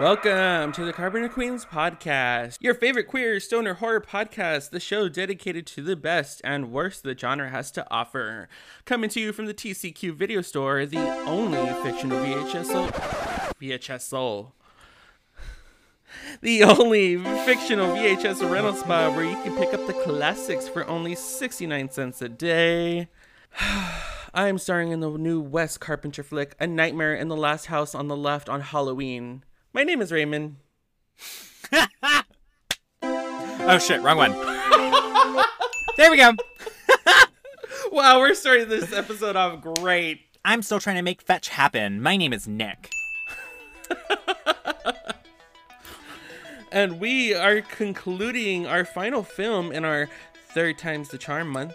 Welcome to the Carpenter Queens podcast, your favorite queer stoner horror podcast, the show dedicated to the best and worst the genre has to offer. Coming to you from the TCQ video store, the only fictional VHS soul. VHS soul. The only fictional VHS rental spot where you can pick up the classics for only 69 cents a day. I am starring in the new Wes Carpenter flick, A Nightmare in the Last House on the Left on Halloween. My name is Raymond. Oh shit, wrong one. there we go. Wow, we're starting this episode off great. I'm still trying to make fetch happen. My name is Nick. And we are concluding our final film in our third times the charm month.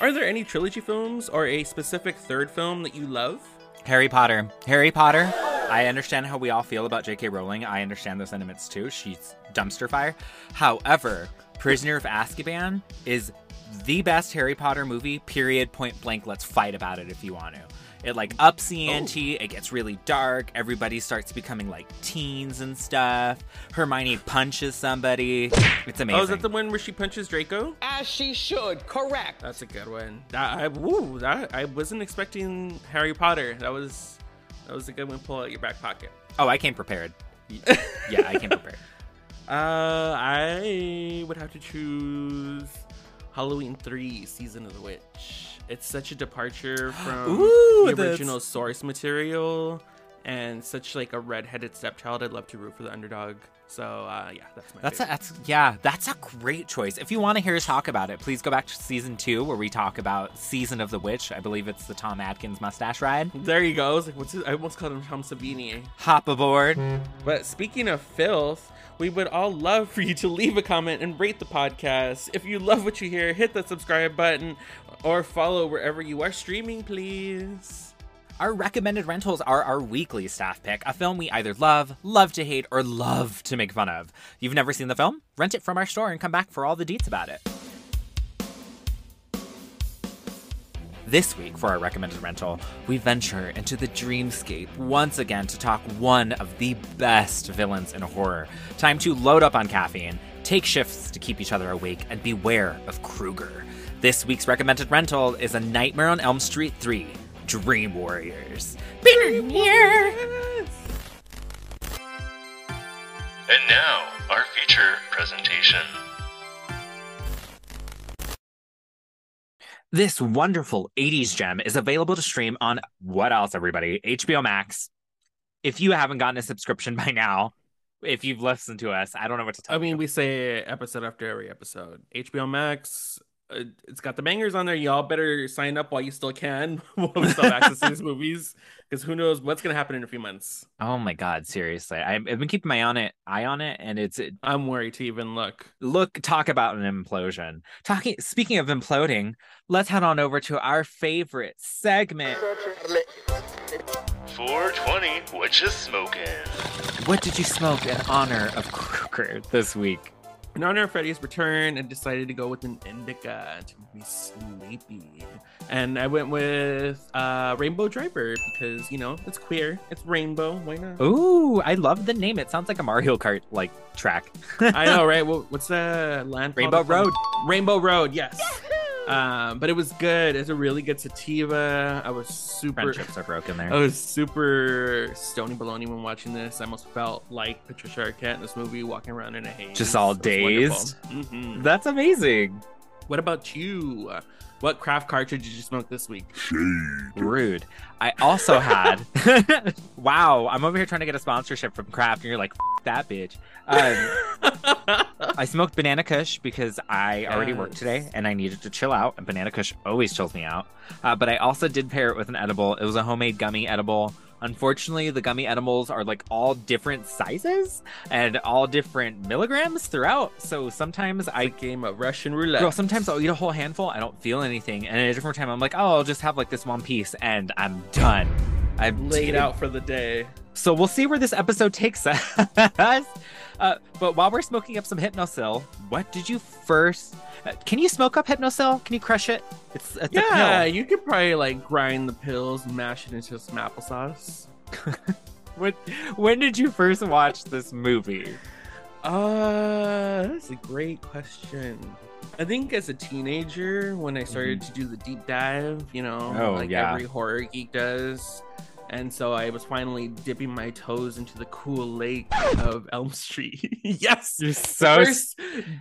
Are there any trilogy films or a specific third film that you love? Harry Potter. Harry Potter. I understand how we all feel about J.K. Rowling. I understand those sentiments too. She's dumpster fire. However, Prisoner of Azkaban is the best Harry Potter movie, period, point blank. Let's fight about it if you want to. It like ups the ante, it gets really dark, everybody starts becoming like teens and stuff. Hermione punches somebody. It's amazing. Oh, is that the one where she punches Draco? As she should, correct. That's a good one. That, I, woo, that, I wasn't expecting Harry Potter. That was that was a good one. Pull out your back pocket. oh, I came prepared. Yeah, I came prepared. Uh, I would have to choose Halloween 3 Season of the Witch. It's such a departure from Ooh, the that's- original source material and such like a red-headed stepchild. I'd love to root for the underdog. So, uh, yeah, that's my That's a, favorite. that's yeah, that's a great choice. If you want to hear us talk about it, please go back to season two where we talk about Season of the Witch. I believe it's the Tom Atkins mustache ride. there he goes. Like, what's his? I almost called him Tom Savini. Hop aboard. But speaking of filth, we would all love for you to leave a comment and rate the podcast. If you love what you hear, hit the subscribe button or follow wherever you are streaming, please. Our recommended rentals are our weekly staff pick, a film we either love, love to hate, or love to make fun of. You've never seen the film? Rent it from our store and come back for all the deets about it. This week, for our recommended rental, we venture into the dreamscape once again to talk one of the best villains in horror. Time to load up on caffeine, take shifts to keep each other awake, and beware of Krueger. This week's recommended rental is A Nightmare on Elm Street 3 Dream Warriors. And now, our feature presentation. This wonderful 80s gem is available to stream on what else, everybody? HBO Max. If you haven't gotten a subscription by now, if you've listened to us, I don't know what to tell you. I you. mean, we say episode after every episode. HBO Max, Uh, it's got the bangers on there. Y'all better sign up while you still can while we still have access to these movies, because who knows what's gonna happen in a few months. Oh my god, seriously. I've I've been keeping my on it eye on it, and it's it, I'm worried to even look. look talk about an implosion. Talking speaking of imploding, let's head on over to our favorite segment. 420, what you smoking? What did you smoke in honor of Krueger this week? In honor of Freddy's return, I decided to go with an indica to make me sleepy. And I went with uh, Rainbow Driver because, you know, it's queer. It's rainbow. Why not? Ooh, I love the name. It sounds like a Mario Kart like track. I know, right? Well, what's the land? called? Rainbow Road. Rainbow Road, yes. Um, but it was good. It's a really good sativa. I was super. Friendships are broken there. I was super stony baloney when watching this. I almost felt like Patricia Arquette in this movie, walking around in a haze. Just all It was wonderful. dazed? Mhm. That's amazing. What about you? What craft cartridge did you smoke this week? Rude. I also had. wow, I'm over here trying to get a sponsorship from Kraft, and you're like, F- that bitch. Um, I smoked Banana Kush because I already worked today and I needed to chill out, and Banana Kush always chills me out. Uh, but I also did pair it with an edible. It was a homemade gummy edible. Unfortunately, the gummy edibles are like all different sizes and all different milligrams throughout. So sometimes I I game of Russian roulette. Girl, sometimes I'll eat a whole handful, I don't feel anything, and at a different time I'm like, oh, I'll just have like this one piece, and I'm done. I'm laid out for the day. So we'll see where this episode takes us. Uh, but while we're smoking up some Hypnocil, what did you first? Uh, can you smoke up Hypnocil? Can you crush it? It's, it's a Yeah, you could probably like grind the pills, and mash it into some applesauce. When, when did you first watch this movie? Uh, that's a great question. I think as a teenager, when I started to do the deep dive, you know, Mm-hmm. Oh, like yeah. every horror geek does. And so I was finally dipping my toes into the cool lake of Elm Street. yes. You're so. First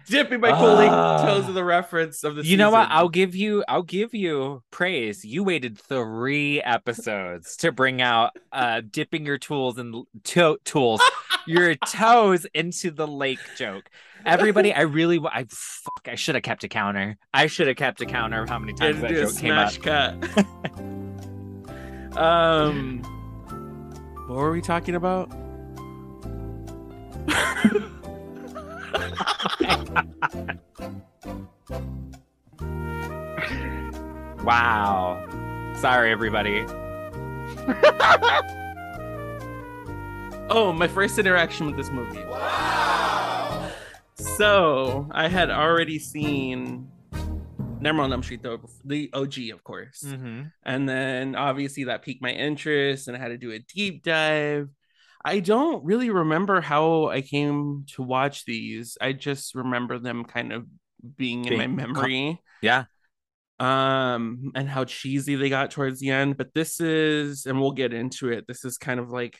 dipping my cool lake Ah. toes of the reference of the you know what? I'll give you. I'll give you praise. You waited three episodes to bring out uh dipping your tools and to- tools, your toes into the lake joke. Everybody, I really, I fuck. I should have kept a counter. I should have kept a counter of how many times that joke came up. smash cut. Um, what were we talking about? Wow. Sorry, everybody. Oh, my first interaction with this movie. Wow. So I had already seen On Elm Street, though the OG, of course, Mm-hmm. and then obviously that piqued my interest, and I had to do a deep dive. I don't really remember how I came to watch these. I just remember them kind of being in my memory. Yeah. um and how cheesy they got towards the end but this is and we'll get into it this is kind of like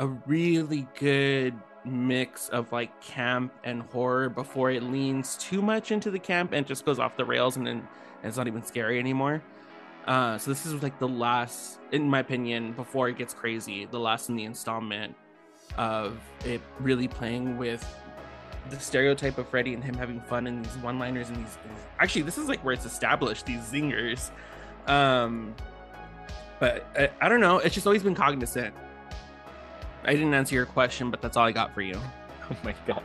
a really good mix of like camp and horror before it leans too much into the camp and just goes off the rails and then it's not even scary anymore. Uh so this is like the last in my opinion before it gets crazy the last in the installment of it really playing with the stereotype of Freddy and him having fun and these one-liners and these actually this is like where it's established these zingers. Um but I, I don't know it's just always been cognizant I didn't answer your question but that's all I got for you Oh my god.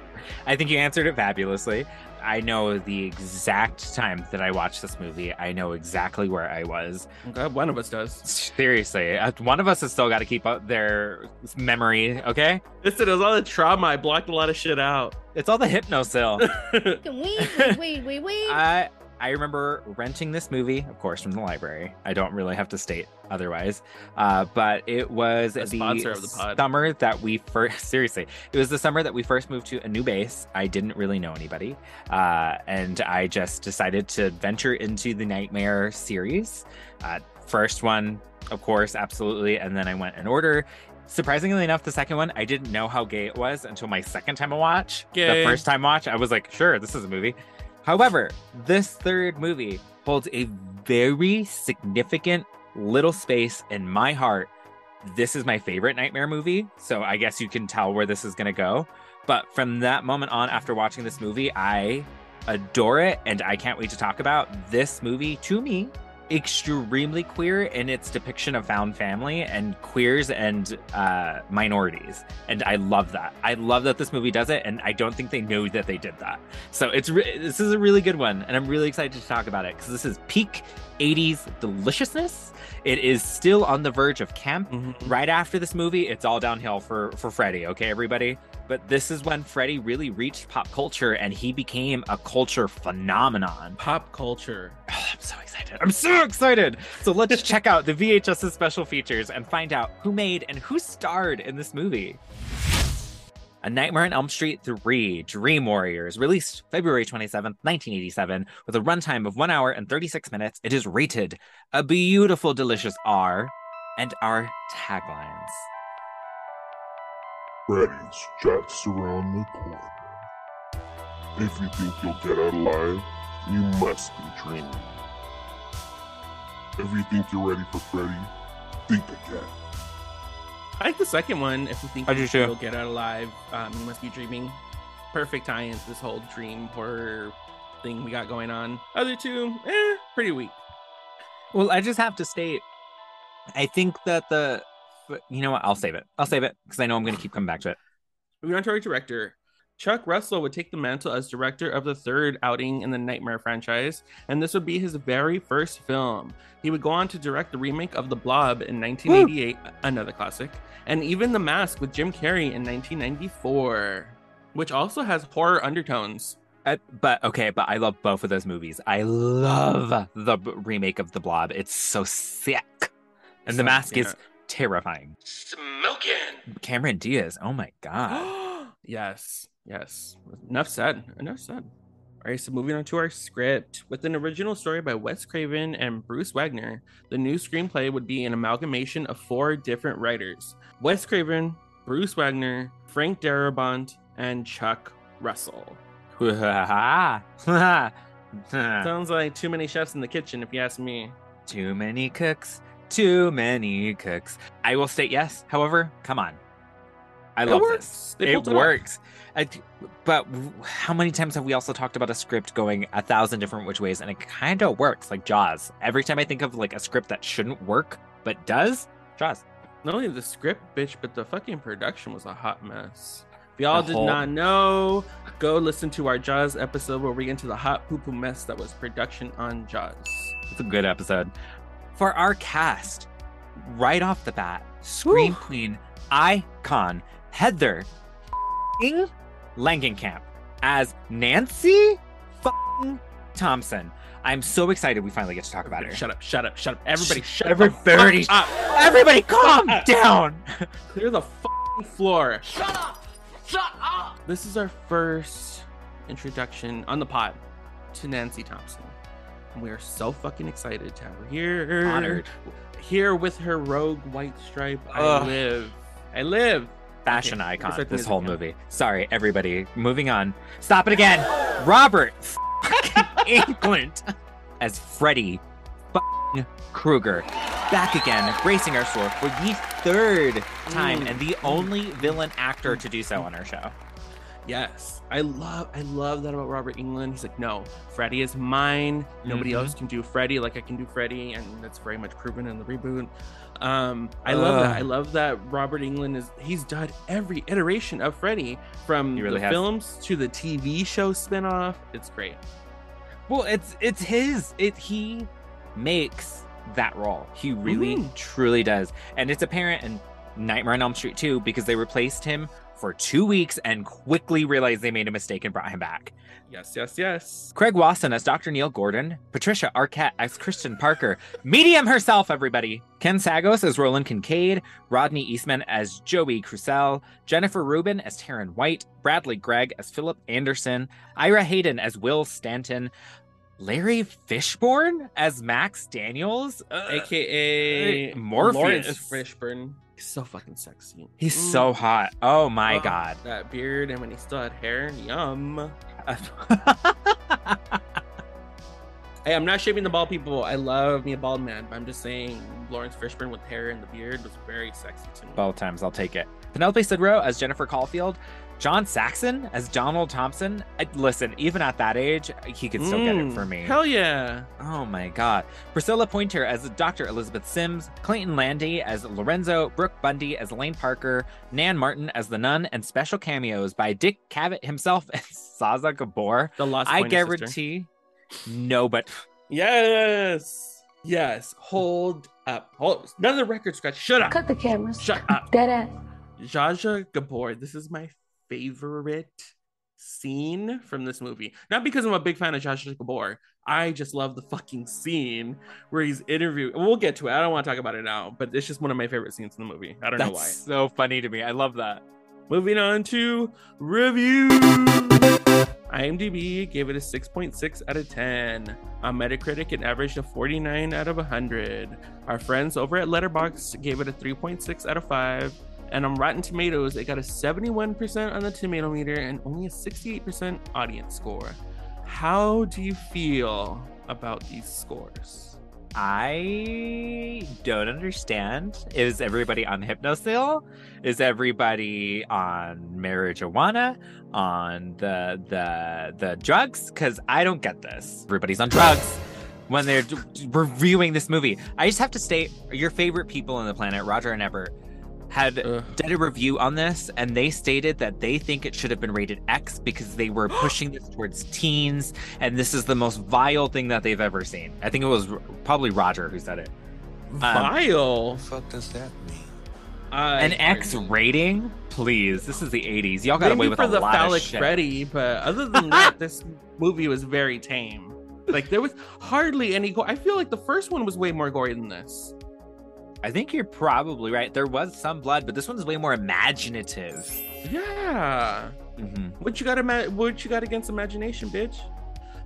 I think you answered it fabulously. I know the exact time that I watched this movie. I know exactly where I was. okay one of us does Seriously, uh, one of us has still got to keep up their memory, okay? listen it was all the trauma I blocked a lot of shit out It's all the hypnocil. Wait, wait, wait, wait. I I remember renting this movie, of course, from the library. I don't really have to state otherwise. Uh, but it was A the sponsor of the pod. summer that we first seriously. It was the summer that we first moved to a new base. I didn't really know anybody, uh, and I just decided to venture into the Nightmare series. Uh, first one, of course, absolutely, and then I went in order. Surprisingly enough, the second one, I didn't know how gay it was until my second time of watch. Gay. The first time watch, I was like, sure, this is a movie. However, this third movie holds a very significant little space in my heart. This is my favorite nightmare movie, so I guess you can tell where this is going to go. But from that moment on, after watching this movie, I adore it and I can't wait to talk about this movie to me. Extremely queer in its depiction of found family and queers and uh, minorities. And I love that. I love that this movie does it, and I don't think they know that they did that. So it's re- this is a really good one, and I'm really excited to talk about it because this is peak 80s deliciousness. It is still on the verge of camp. Mhm. Right after this movie, it's all downhill for for Freddy. Okay, everybody. But this is when Freddy really reached pop culture, and he became a culture phenomenon. pop culture Oh, I'm so excited. I'm so excited. So let's check out the VHS's special features and find out who made and who starred in this movie. A Nightmare on Elm Street 3 Dream Warriors, released February 27th, 1987, with a runtime of 1 hour and 36 minutes. It is rated a beautiful, delicious R. And our taglines. Freddy's just around the corner. If you think you'll get out alive, you must be dreaming. If you think you're ready for Freddy, think again. I like the second one. If you think I do too. we'll get out alive, um, you must be dreaming. Perfect tie into this whole dream horror thing we got going on. Other two, eh, pretty weak. Well, I just have to state, I think that the, but you know what? I'll save it. I'll save it because I know I'm going to keep coming back to it. Moving on to our director. Chuck Russell would take the mantle as director of the third outing in the Nightmare franchise, and this would be his very first film. He would go on to direct the remake of The Blob in 1988, another classic, and even The Mask with Jim Carrey in 1994, which also has horror undertones. Uh, but okay, but I love both of those movies. I love the b- remake of The Blob. It's so sick. And The Mask yeah. is terrifying. Smoking. Cameron Diaz. Oh my god. yes, yes. Enough said. Enough said. All right, so moving on to our script. With an original story by Wes Craven and Bruce Wagner, the new screenplay would be an amalgamation of four different writers Wes Craven, Bruce Wagner, Frank Darabont, and Chuck Russell. Sounds like too many chefs in the kitchen, if you ask me. too many cooks. Too many cooks. I will state yes. However, come on. I It love works. this. It it works. I, but how many times have we also talked about a script going a thousand different which ways and it kind of works like Jaws? Every time I think of like a script that shouldn't work but does, Jaws. Not only the script, bitch, but the fucking production was a hot mess. If y'all The did whole- not know, go listen to our Jaws episode where we get into the hot poo poo mess that was production on Jaws. It's a good episode. For our cast, right off the bat, Scream Whew. Queen icon Heather f***ing Langenkamp as Nancy f***ing Thompson. I'm so excited we finally get to talk about her. Shut up, shut up, shut up. Everybody, Sh- shut everybody the fuck up. Everybody, calm down. Clear the fucking floor. Shut up! Shut up! This is our first introduction on the pod to Nancy Thompson. We are so fucking excited to have her here. Honored. Here with her rogue white stripe. I live. I live. Fashion Okay, icon. This whole movie. Sorry, everybody. Moving on. Stop it again. Robert Englund as Freddy Krueger. Back again, gracing our store for the third time Mm. and the only villain actor to do so on our show. Yes, I love I love that about Robert Englund. He's like, no, Freddy is mine. Nobody Mhm. else can do Freddy like I can do Freddy, and that's very much proven in the reboot. Um, I love that. I love that Robert Englund is he's done every iteration of Freddy from really the has. films to the TV show spinoff. It's great. Well, it's it's his. It he makes that role. He really Mhm. truly does. And it's apparent in Nightmare on Elm Street 2 because they replaced him for 2 weeks and quickly realized they made a mistake and brought him back. Yes, yes, yes. Craig Wasson as Dr. Neil Gordon, Patricia Arquette as Kristen Parker, Medium herself, everybody. Ken Sagoes as Roland Kincaid, Rodney Eastman as Joey Crusel, Jennifer Rubin as Taryn White, Bradley Gregg as Philip Anderson, Ira Heiden as Will Stanton, Larry Fishburne as Max Daniels, uh, AKA Morpheus. Laurence Fishburne. He's so fucking sexy. He's Mm. so hot. Oh my Oh, god. That beard, and when he still had hair, yum. Hey, I'm not shaming the bald people. I love me a bald man, but I'm just saying Laurence Fishburne with hair and the beard was very sexy to me. Both times, I'll take it. Penelope Sudrow as Jennifer Caulfield, John Saxon as Donald Thompson. I, listen, even at that age, he could still get it Mm, for me. Hell yeah. Oh my god. Priscilla Pointer as Dr. Elizabeth Sims, Clayton Landey as Lorenzo, Brooke Bundy as Lane Parker, Nan Martin as the nun, and special cameos by Dick Cavett himself and Zsa Zsa Gabor. The Lost I Pointer sister. guarantee no, but Yes. Yes. Hold up. Hold another record scratch. Shut up. Cut the cameras. Shut up. Dead ass. Zsa Zsa Gabor. This is my favorite scene from this movie. Not because I'm a big fan of Zsa Zsa Gabor. I just love the fucking scene where he's interviewing. We'll get to it. I don't want to talk about it now, but it's just one of my favorite scenes in the movie. I don't know why. so funny to me. I love that. Moving on to review. IMDb gave it a 6.6 out of 10. On Metacritic, it averaged a 49 out of 100. Our friends over at Letterboxd gave it a 3.6 out of 5. And on Rotten Tomatoes, it got a 71% on the tomato meter and only a 68% audience score. How do you feel about these scores? I don't understand. Is everybody on Hypnocil? Is everybody on marijuana? On the the the drugs? Because I don't get this. Everybody's on drugs when they're reviewing this movie. I just have to state your favorite people on the planet, Roger and Ebert, had Ugh. did a review on this, and they stated that they think it should have been rated X because they were pushing this towards teens, and this is the most vile thing that they've ever seen. I think it was probably Roger who said it. Um, vile. fuck does that mean? I An X rating, please. This is the '80s. Y'all got Maybe away with for a the lot phallic of shit. Freddy, but other than that, this movie was very tame. Like there was hardly any. Go- I feel like the first one was way more gory than this. I think you're probably right. There was some blood, but this one's way more imaginative. Yeah. Mhm. What you got? Ima- what you got against imagination, bitch?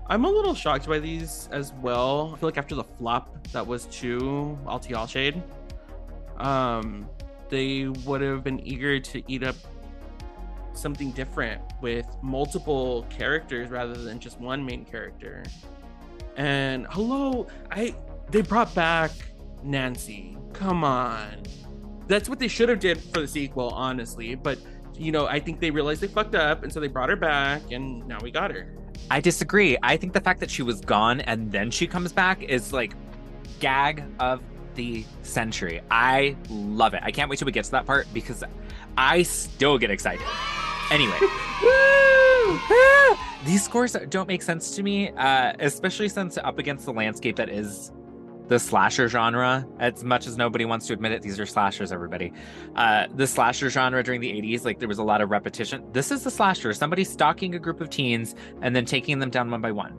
I'm a little shocked by these as well. I feel like after the flop that was to Altial Shade, um, they would have been eager to eat up something different with multiple characters rather than just one main character. And hello, I they brought back Nancy. Come on. That's what they should have did for the sequel, honestly. But you know, I think they realized they fucked up, and so they brought her back, and now we got her. I disagree. I think the fact that she was gone and then she comes back is like gag of the century. I love it. I can't wait till we get to that part because I still get excited. Anyway, these scores don't make sense to me, uh, especially since up against the landscape that is the slasher genre. As much as nobody wants to admit it, these are slashers, everybody. Uh, the slasher genre during the 80s, like there was a lot of repetition. This is the slasher. Somebody stalking a group of teens and then taking them down one by one.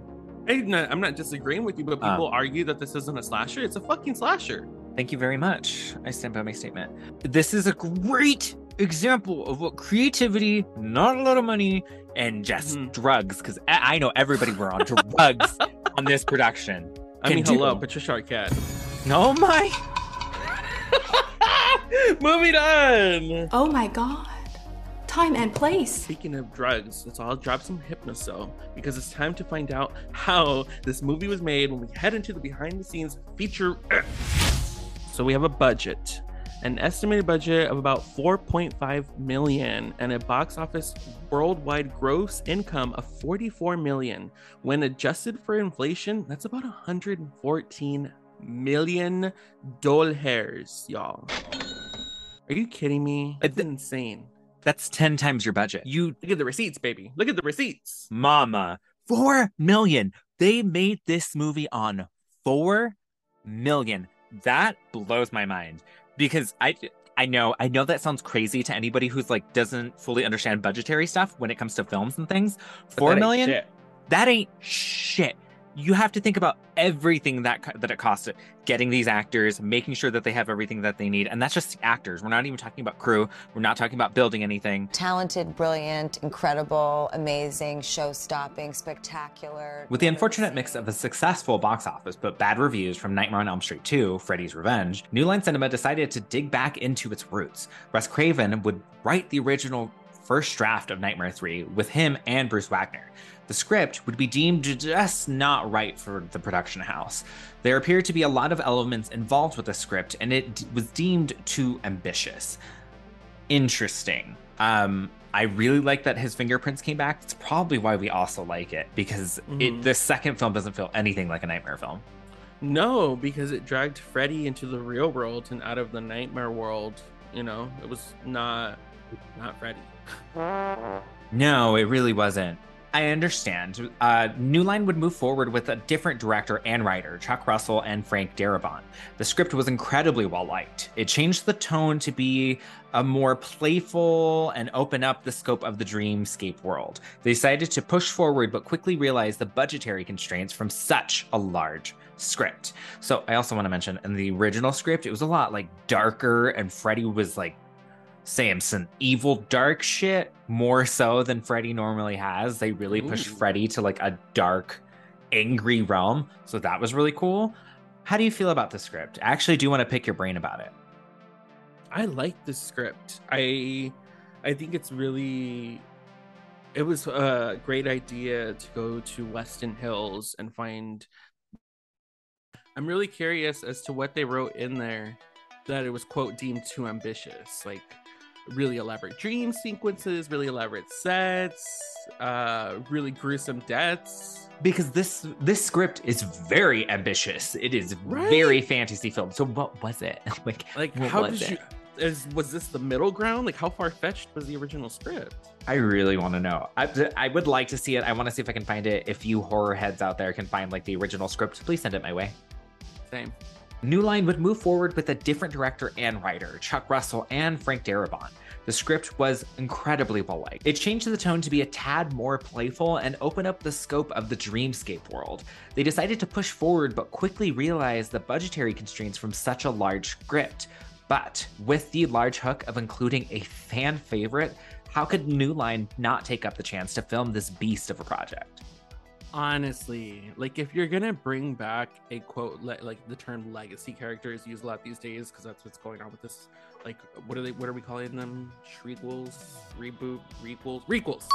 I'm not, I'm not disagreeing with you, but Um, people argue that this isn't a slasher. It's a fucking slasher. Thank you very much. I stand by my statement. This is a great example of what creativity, not a lot of money, and just Mhm. drugs, because I I know everybody were on drugs on this production. I Can mean, do. hello, Patricia Arquette. Oh my. Moving on. Oh my god. Time and place. Speaking of drugs, let's all drop some Hypnocil because it's time to find out how this movie was made when we head into the behind the scenes feature. So we have a budget, an estimated budget of about 4.5 million, and a box office worldwide gross income of 44 million. When adjusted for inflation, that's about 114 million dollars, y'all. Are you kidding me? It's insane. That's 10 times your budget. You Look at the receipts, baby. Look at the receipts. mama. Four million. They made this movie on four million. That blows my mind because I I know I know that sounds crazy to anybody who's like doesn't fully understand budgetary stuff when it comes to films and things. But Four million. That ain't shit. You have to think about everything that that it costs it. Getting these actors, making sure that they have everything that they need, and that's just the actors. We're not even talking about crew. We're not talking about building anything. Talented, brilliant, incredible, amazing, show stopping, spectacular. With the unfortunate mix of a successful box office but bad reviews from Nightmare on Elm Street 2, Freddy's Revenge, New Line Cinema decided to dig back into its roots. Wes Craven would write the original first draft of Nightmare 3 with him and Bruce Wagner. The script would be deemed just not right for the production house. There appeared to be a lot of elements involved with the script, and it was deemed too ambitious interesting. Um, I really like that his fingerprints came back. It's probably why we also like it because Mhm. it the second film doesn't feel anything like a nightmare film. No, because it dragged Freddy into the real world and out of the nightmare world. You know, it was not not Freddy. No, it really wasn't. I understand. Uh, New Line would move forward with a different director and writer, Chuck Russell and Frank Darabont. The script was incredibly well liked. It changed the tone to be a more playful and open up the scope of the dreamscape world. They decided to push forward, but quickly realized the budgetary constraints from such a large script. So I also want to mention in the original script, it was a lot like darker, and Freddy was like some evil dark shit more so than Freddy normally has. They really Ooh. Freddy to like a dark, angry realm. So that was really cool. How do you feel about the script? I actually do want to pick your brain about it. I like the script. I I think it's really it was a great idea to go to Westin Hills and find I'm really curious as to what they wrote in there that it was quote deemed too ambitious. Like really elaborate dream sequences, really elaborate sets, uh really gruesome deaths. Because this this script is very ambitious. It is Right? very fantasy film. So what was it? like Like how was did it? you is was this the middle ground? Like, how far fetched was the original script? I really want to know. I, I would like to see it. I want to see if I can find it. If you horror heads out there can find like the original script, please send it my way. Same. New Line would move forward with a different director and writer, Chuck Russell and Frank Darabont. The script was incredibly well liked. It changed the tone to be a tad more playful and open up the scope of the dreamscape world. They decided to push forward, but quickly realized the budgetary constraints from such a large script. But with the large hook of including a fan favorite, how could New Line not take up the chance to film this beast of a project? Honestly, like if you're gonna bring back a quote, le- like the term legacy character is used a lot these days because that's what's going on with this. Like, what are they? What are we calling them? Shrequels, reboot, requels, requels.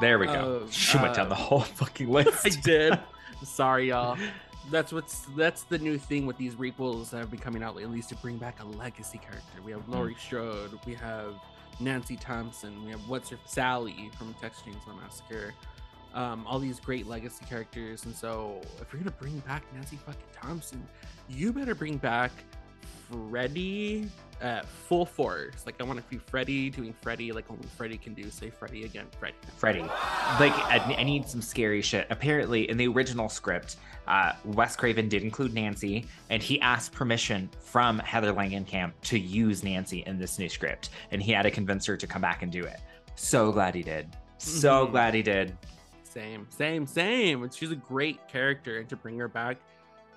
There we go. Uh, she went down uh, the whole fucking list. I did. Sorry, y'all. That's what's that's the new thing with these requels that have been coming out lately is to bring back a legacy character. We have Laurie Strode, we have Nancy Thompson, we have what's her Sally from Texas Chainsaw Massacre. Um, all these great legacy characters, and so if you're gonna bring back Nancy fucking Thompson, you better bring back Freddy at full force. Like I want to see Freddy doing Freddy like only Freddy can do. Say Freddy again, Freddy. Freddy. Like, I, I need some scary shit. Apparently, in the original script, uh, Wes Craven did include Nancy, and he asked permission from Heather Langenkamp to use Nancy in this new script, and he had to convince her to come back and do it. So glad he did. So Mhm. glad he did. Same, same, same. And she's a great character, and to bring her back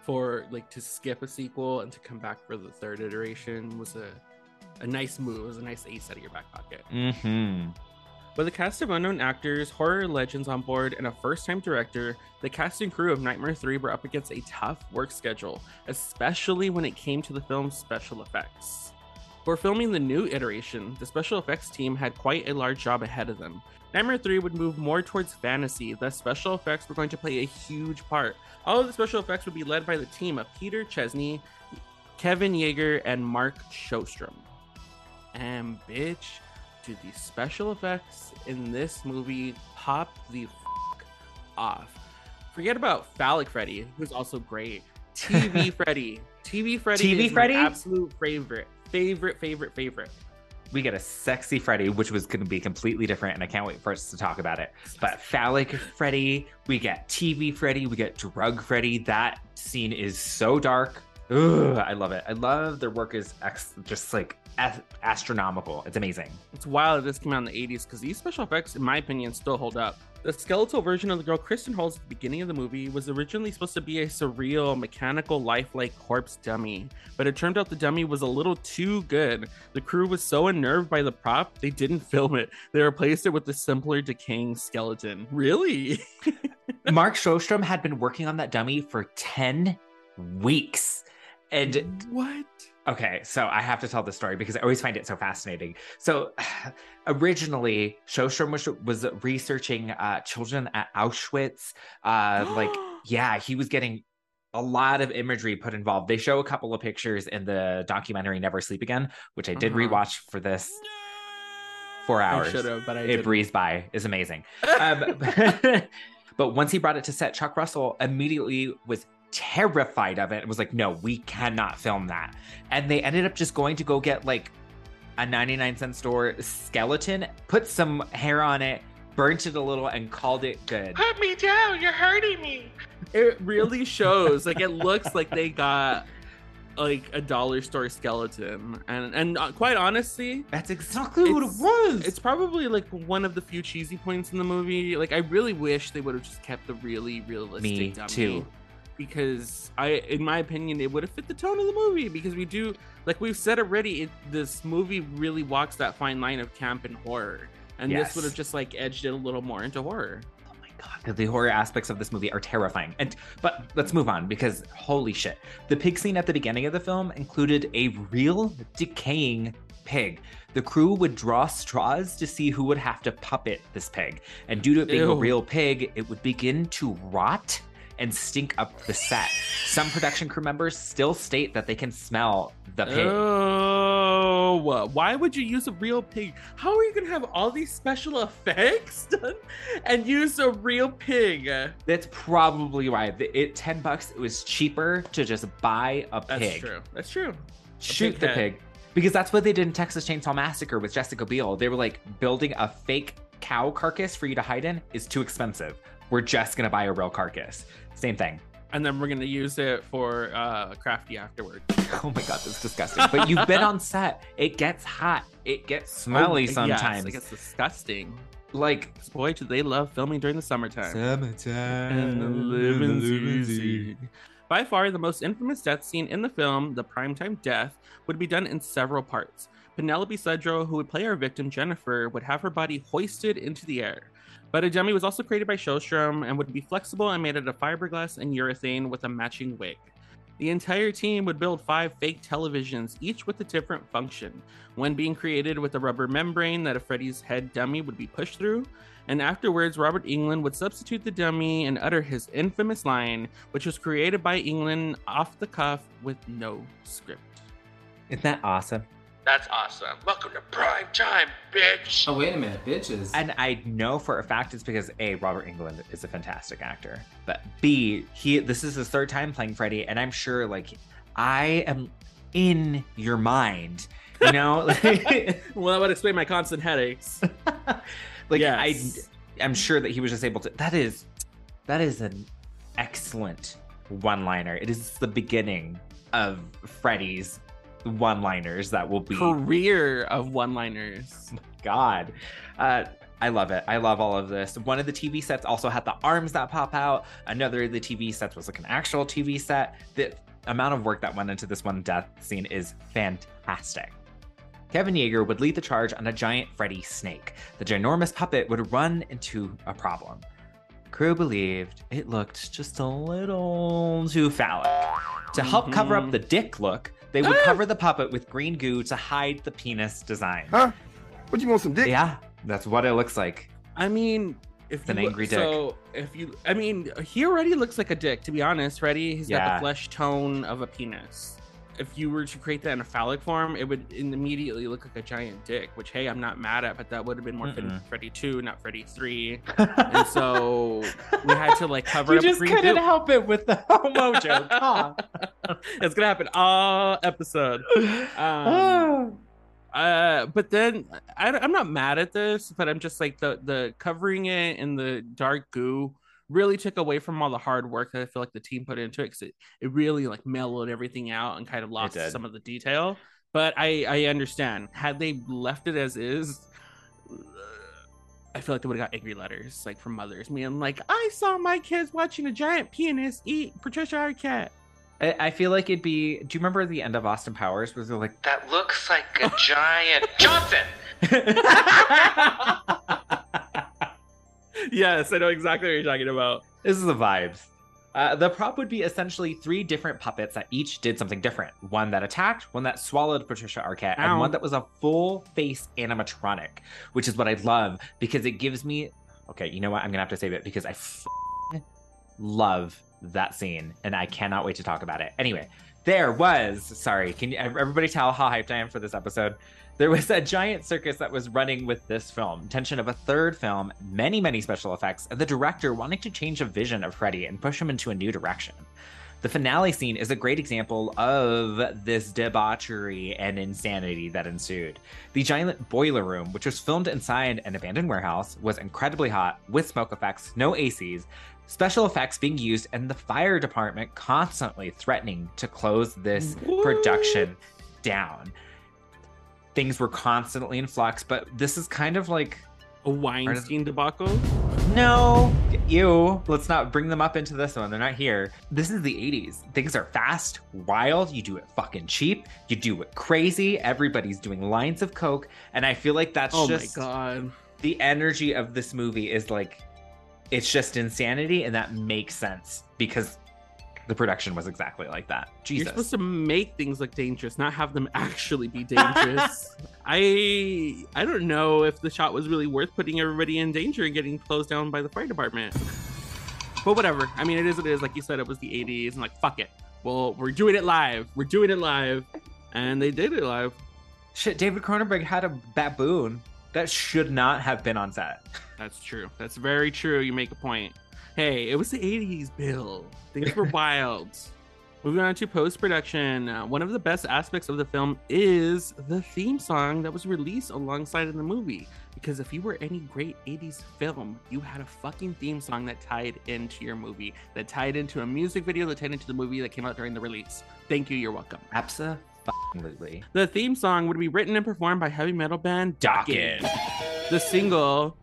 for like to skip a sequel and to come back for the third iteration was a a nice move. It was a nice ace out of your back pocket. Mm-hmm. With a cast of unknown actors, horror legends on board, and a first time director, the cast and crew of Nightmare 3 were up against a tough work schedule, especially when it came to the film's special effects. For filming the new iteration, the special effects team had quite a large job ahead of them. Nightmare 3 would move more towards fantasy, thus, special effects were going to play a huge part. All of the special effects would be led by the team of Peter Chesney, Kevin Yagher, and Mark Shostrom. And bitch, do the special effects in this movie pop the f- off. Forget about Phallic Freddy, who's also great. TV Freddy. TV Freddy TV is Freddy? my absolute favorite. Favorite, favorite, favorite. We get a sexy Freddy, which was going to be completely different, and I can't wait for us to talk about it. But phallic Freddy, we get TV Freddy, we get drug Freddy. That scene is so dark. Ugh, I love it. I love their work is ex- just like as- astronomical. It's amazing. It's wild that this came out in the 80s because these special effects, in my opinion, still hold up. The skeletal version of the girl Kristen Halls at the beginning of the movie was originally supposed to be a surreal, mechanical, lifelike corpse dummy, but it turned out the dummy was a little too good. The crew was so unnerved by the prop, they didn't film it. They replaced it with a simpler, decaying skeleton. Really? Mark Shostrom had been working on that dummy for 10 weeks. And what? Okay, so I have to tell the story because I always find it so fascinating. So, originally, Shostrom was, was researching uh, children at Auschwitz. Uh, like, yeah, he was getting a lot of imagery put involved. They show a couple of pictures in the documentary Never Sleep Again, which I did Uh-huh. rewatch for this four I hours. should've, but I it didn't. breezed by. is amazing. Um, but once he brought it to set, Chuck Russell immediately was terrified of it. It was like, no, we cannot film that. And they ended up just going to go get like a 99 cent store skeleton, put some hair on it, burnt it a little, and called it good. Put me down, you're hurting me. It really shows. Like it looks like they got like a dollar store skeleton, and and uh, quite honestly, That's exactly what it was. it's probably like one of the few cheesy points in the movie. Like I really wish they would have just kept the really realistic Me dummy. too. Because I, in my opinion, it would have fit the tone of the movie. Because we do, like we've said already, it, this movie really walks that fine line of camp and horror, and Yes. this would have just like edged it a little more into horror. Oh my god, the horror aspects of this movie are terrifying. And but let's move on because holy shit. The pig scene at the beginning of the film included a real decaying pig. The crew would draw straws to see who would have to puppet this pig. And due to it being a real pig, it would begin to rot and stink up the set. Some production crew members still state that they can smell the pig. Oh, why would you use a real pig? How are you gonna have all these special effects done and use a real pig? That's probably why. The- It 10 bucks, it was cheaper to just buy a pig. That's true. That's true. Shoot pig the head. pig. Because that's what they did in Texas Chainsaw Massacre with Jessica Biel. They were like, building a fake cow carcass for you to hide in is too expensive. We're just gonna buy a real carcass. Same thing. And then we're gonna use it for uh, crafty afterward. Oh my god, that's disgusting. But you've been on set. It gets hot. It gets smelly Oh, yes, sometimes. like it's disgusting. like Boy, do they love filming during the summertime. summertime. and the living's easy. By far, the most infamous death scene in the film, the primetime death, would be done in several parts. Penelope Sudrow, who would play our victim Jennifer, would have her body hoisted into the air. But a dummy was also created by Shostrom and would be flexible and made out of fiberglass and urethane with a matching wig. The entire team would build five fake televisions, each with a different function. One being created with a rubber membrane that a Freddy's head dummy would be pushed through, and afterwards, Robert Englund would substitute the dummy and utter his infamous line, which was created by Englund off the cuff with no script. Isn't that awesome? That's awesome. Welcome to prime time, bitch. Oh, wait a minute, bitches. And I know for a fact it's because A, Robert Englund is a fantastic actor. But B, he this is his third time playing Freddy, and I'm sure like I am in your mind. You know? Well, that would explain my constant headaches. like Yes. I I'm sure that he was just able to that is that is an excellent one-liner. It is the beginning of Freddy's one-liners that will be Career of one-liners. God. Uh, I love it. I love all of this. One of the TV sets also had the arms that pop out. Another of the TV sets was like an actual TV set. The amount of work that went into this one death scene is fantastic. Kevin Yagher would lead the charge on a giant Freddy snake. The ginormous puppet would run into a problem. Crew believed it looked just a little too phallic. To help cover up the dick look, they would ah! cover the puppet with green goo to hide the penis design. Huh? What you want some dick? Yeah, that's what it looks like. I mean, if It's an you look- angry dick. So if you, I mean, he already looks like a dick. To be honest, Freddy, he's got the flesh tone of a penis. If you were to create that in a phallic form, it would immediately look like a giant dick. Which, hey, I'm not mad at, but that would have been more fitting Mm-mm. for Freddy two, not Freddy three. and so we had to like cover you up just couldn't goo. help it with the homo joke. huh? it's gonna happen all episode. Um, uh, but then I, I'm not mad at this, but I'm just like the the covering it in the dark goo really took away from all the hard work that I feel like the team put into it because it, it really like mellowed everything out and kind of lost some of the detail. But I I understand had they left it as is. uh, I feel like they would have got angry letters like from mothers being like, I saw my kids watching a giant pianist eat Patricia Arquette. I, I feel like it'd be. Do you remember the end of Austin Powers? Where they're like, That looks like a giant Johnson. yes, I know exactly what you're talking about. This is the vibes. Uh, the prop would be essentially three different puppets that each did something different. One that attacked, one that swallowed Patricia Arquette, Ow. and one that was a full face animatronic, which is what I love because it gives me. Okay, you know what? I'm gonna have to save it because I f- love that scene, and I cannot wait to talk about it. Anyway, there was. Sorry, can you, everybody tell how hyped I am for this episode? There was a giant circus that was running with this film, tension of a third film, many, many special effects, and the director wanting to change a vision of Freddy and push him into a new direction. The finale scene is a great example of this debauchery and insanity that ensued. The giant boiler room, which was filmed inside an abandoned warehouse, was incredibly hot with smoke effects, no ACs, special effects being used, and the fire department constantly threatening to close this production down. Things were constantly in flux, but this is kind of like A Weinstein debacle. no, you. Let's not bring them up into this one. They're not here. This is the 80s. Things are fast, wild. You do it fucking cheap. You do it crazy. Everybody's doing lines of coke, and I feel like that's Oh my just god. the energy of this movie is like it's just insanity, and that makes sense because the production was exactly like that. Jesus. You're supposed to make things look dangerous, not have them actually be dangerous. I I don't know if the shot was really worth putting everybody in danger and getting closed down by the fire department. But whatever. I mean, it is what it is. Like you said, it was the 80s, and like fuck it. Well, we're doing it live. We're doing it live, and they did it live. Shit, David Cronenberg had a baboon that should not have been on set. That's true. That's very true. You make a point. Hey, it was the 80s, Bill. Things were wild. Moving on to post production. Uh, one of the best aspects of the film is the theme song that was released alongside of the movie. Because if you were any great 80s film, you had a fucking theme song that tied into your movie, that tied into a music video, that tied into the movie that came out during the release. Thank you, you're welcome. Absolutely. The theme song would be written and performed by heavy metal band Dokken. The single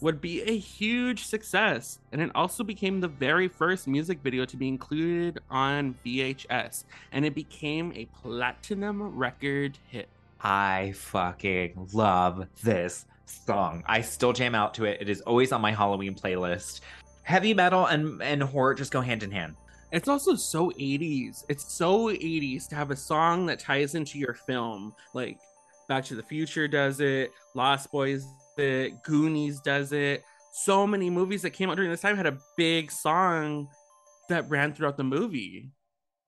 would be a huge success, and it also became the very first music video to be included on VHS, and it became a platinum record hit. I fucking love this song. I still jam out to it. It is always on my Halloween playlist. Heavy metal and, and horror just go hand in hand. It's also so 80s. It's so 80s to have a song that ties into your film. Like Back to the Future does it, Lost Boys does it, Goonies does it. So many movies that came out during this time had a big song that ran throughout the movie.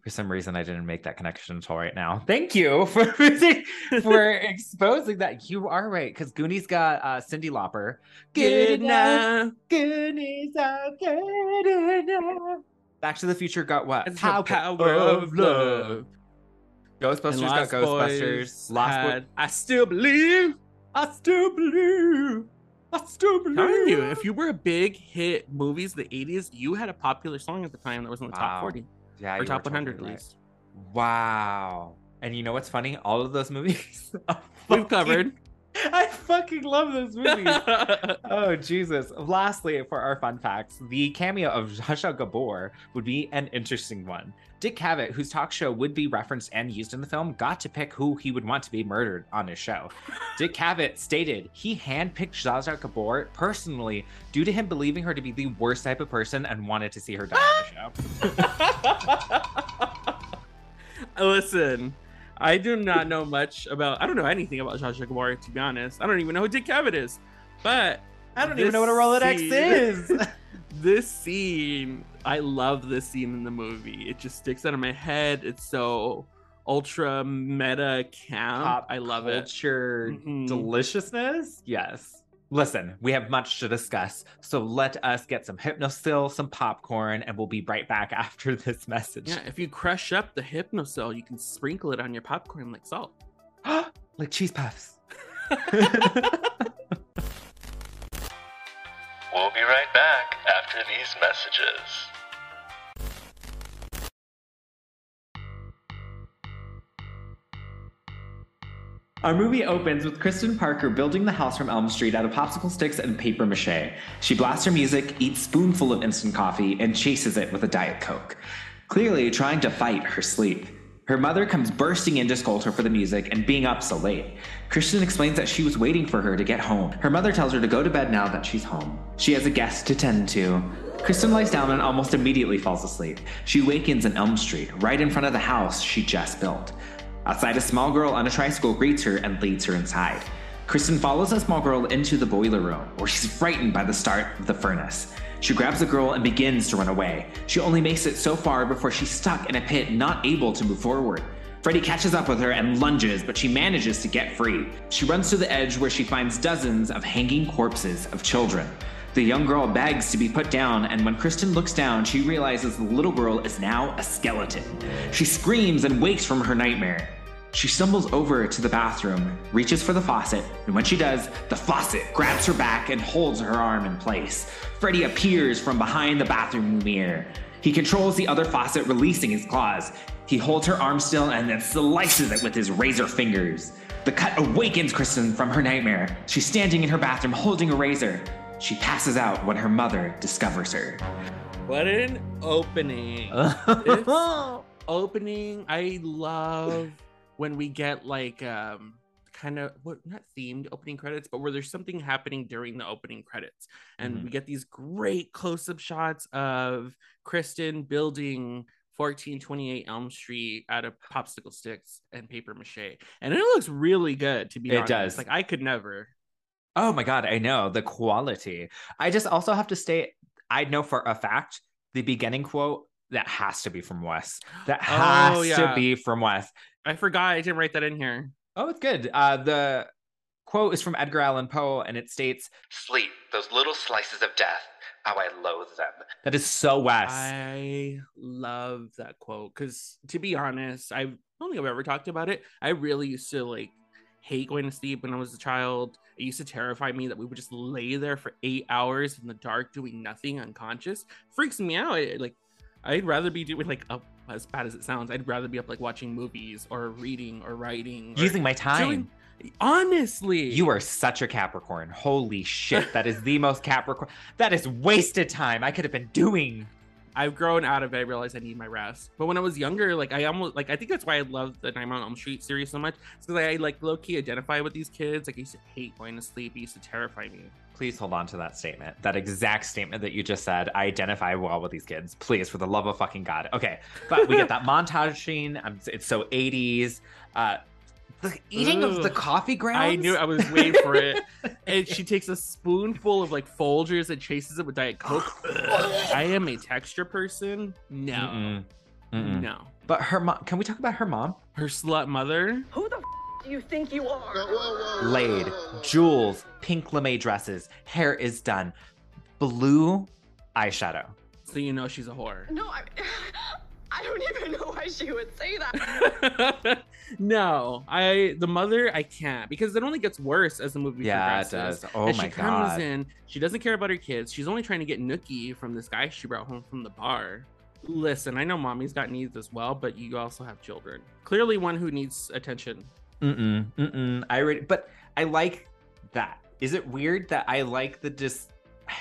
For some reason, I didn't make that connection until right now. Thank you for for exposing that. You are right because Goonies got uh, Cyndi Lauper. Good night. Goonies are good enough. Back to the Future got what? It's the power of love. Ghostbusters got Ghostbusters. Lost had, Boys. I still believe. I still believe. I still believe. telling you, if you were a big hit movies the 80s, you had a popular song at the time that was in the Wow. top 40 yeah, or top 100 totally at right. least. Wow. And you know what's funny? All of those movies We've covered. I fucking love those movies. oh Jesus! Lastly, for our fun facts, the cameo of Zsa Zsa Gabor would be an interesting one. Dick Cavett, whose talk show would be referenced and used in the film, got to pick who he would want to be murdered on his show. Dick Cavett stated he handpicked Zsa Zsa Gabor personally due to him believing her to be the worst type of person and wanted to see her die on the show. Listen, I do not know much about. I don't know anything about Zsa Zsa Gabor, to be honest. I don't even know who Dick Cavett is. But I don't even know what a Rolodex scene- is. this scene, I love this scene in the movie. It just sticks out of my head. It's so ultra meta camp. Pop I love it. culture Mhm. deliciousness. Yes. Listen, we have much to discuss, so let us get some hypnocil, some popcorn, and we'll be right back after this message. Yeah, if you crush up the hypnocil, you can sprinkle it on your popcorn like salt. like cheese puffs. We'll be right back after these messages. Our movie opens with Kristen Parker building the house from Elm Street out of popsicle sticks and paper mache. She blasts her music, eats spoonful of instant coffee, and chases it with a Diet Coke, clearly trying to fight her sleep. Her mother comes bursting in to scold her for the music and being up so late. Kristen explains that she was waiting for her to get home. Her mother tells her to go to bed now that she's home. She has a guest to tend to. Kristen lies down and almost immediately falls asleep. She wakens in Elm Street, right in front of the house she just built. Outside, a small girl on a tricycle greets her and leads her inside. Kristen follows a small girl into the boiler room, where she's frightened by the start of the furnace. She grabs the girl and begins to run away. She only makes it so far before she's stuck in a pit, not able to move forward. Freddy catches up with her and lunges, but she manages to get free. She runs to the edge where she finds dozens of hanging corpses of children. The young girl begs to be put down, and when Kristen looks down, she realizes the little girl is now a skeleton. She screams and wakes from her nightmare. She stumbles over to the bathroom, reaches for the faucet, and when she does, the faucet grabs her back and holds her arm in place. Freddy appears from behind the bathroom mirror. He controls the other faucet, releasing his claws. He holds her arm still and then slices it with his razor fingers. The cut awakens Kristen from her nightmare. She's standing in her bathroom holding a razor. She passes out when her mother discovers her. What an opening. This opening, I love when we get like um kind of what not themed opening credits, but where there's something happening during the opening credits. And we get these great close-up shots of Kristen building 1428 Elm Street out of popsicle sticks and paper mache. And it looks really good to be It honest. does. Like I could never. Oh my god, I know the quality. I just also have to state, I know for a fact the beginning quote that has to be from Wes. That has Oh, to be from Wes. I forgot I didn't write that in here. Oh, it's good. Uh, the quote is from Edgar Allan Poe, and it states, Sleep, those little slices of death. how I loathe them. That is so Wes. I love that quote because, to be honest, I don't think I've ever talked about it. I really used to like hate going to sleep when I was a child. It used to terrify me that we would just lay there for eight hours in the dark doing nothing, unconscious. Freaks me out. I, like, I'd rather be doing like up as bad as it sounds. I'd rather be up like watching movies or reading or writing, or Using my time. doing- honestly, You are such a Capricorn. Holy shit. That is the most Capricorn. That is wasted time. I could have been doing. I've grown out of it. I realized I need my rest. But when I was younger, like I almost like I think that's why I love the Nightmare on Elm Street series so much. It's because I like low key identify with these kids. Like I used to hate going to sleep. It used to terrify me. Please hold on to that statement. That exact statement that you just said. I identify well with these kids. Please, for the love of fucking God. Okay. But we get that montage scene. It's so 80s. Uh, the eating of the coffee grounds. I knew I was waiting for it. and she takes a spoonful of like Folgers and chases it with Diet Coke. I am a texture person. No, Mm-mm. Mm-mm. no. But her mom. Can we talk about her mom? Her slut mother. Who the f- do you think you are? Laid, jewels, pink lame dresses, hair is done, blue eyeshadow. So you know she's a whore. No, I, I don't even know why she would say that. no, I the mother I can't because it only gets worse as the movie Yeah, it progresses. does. Oh And my she comes God. in, she doesn't care about her kids. She's only trying to get nookie from this guy she brought home from the bar. Listen, I know mommy's got needs as well, but you also have children. Clearly, one who needs attention. Mm-mm, mm-mm. I read, but I like that. Is it weird that I like the just?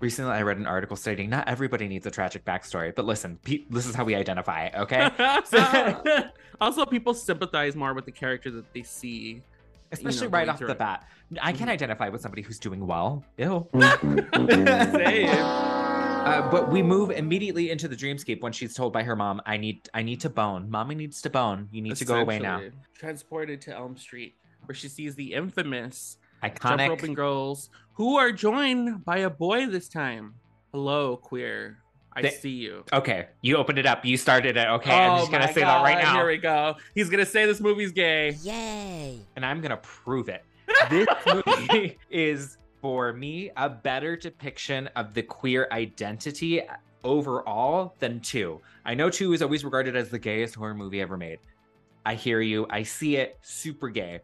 Recently, I read an article stating not everybody needs a tragic backstory, but listen, pe- this is how we identify. Okay, also, people sympathize more with the character that they see, especially you know, right off the it. bat. I can mm-hmm. identify with somebody who's doing well. Ew. Same. Uh, but we move immediately into the dreamscape when she's told by her mom, "I need, I need to bone. Mommy needs to bone. You need to go away now." Transported to Elm Street, where she sees the infamous jump Iconic. roping girls, who are joined by a boy this time. Hello, queer. I They- see you. Okay, you opened it up. You started it. Okay, I'm Oh just gonna my say that right now. Here we go. He's gonna say this movie's gay. Yay. and I'm gonna prove it. This movie is for me a better depiction of the queer identity overall than two. I know two is always regarded as the gayest horror movie ever made. I hear you. I see it. Super gay.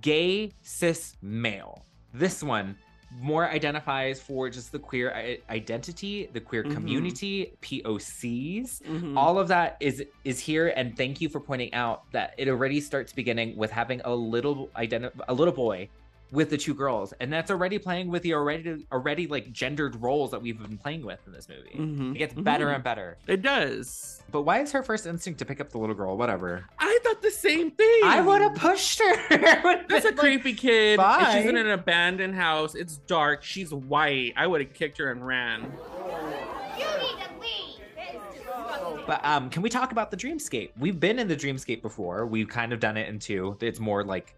Gay cis male. This one more identifies for just the queer i- identity, the queer Mhm. community, POCs Mhm. all of that is is here and thank you for pointing out that it already starts beginning with having a little identi- a little boy with the two girls and that's already playing with the already already like gendered roles that we've been playing with in this movie Mhm. it gets better Mhm. and better It does. but why is her first instinct to pick up the little girl whatever I thought the same thing. i would have pushed her That's a like, creepy kid. And she's in an abandoned house. It's dark. She's white. I would have kicked her and ran. You need to leave. But um, can we talk about the dreamscape? We've been in the dreamscape before. We've kind of done it in two. It's more like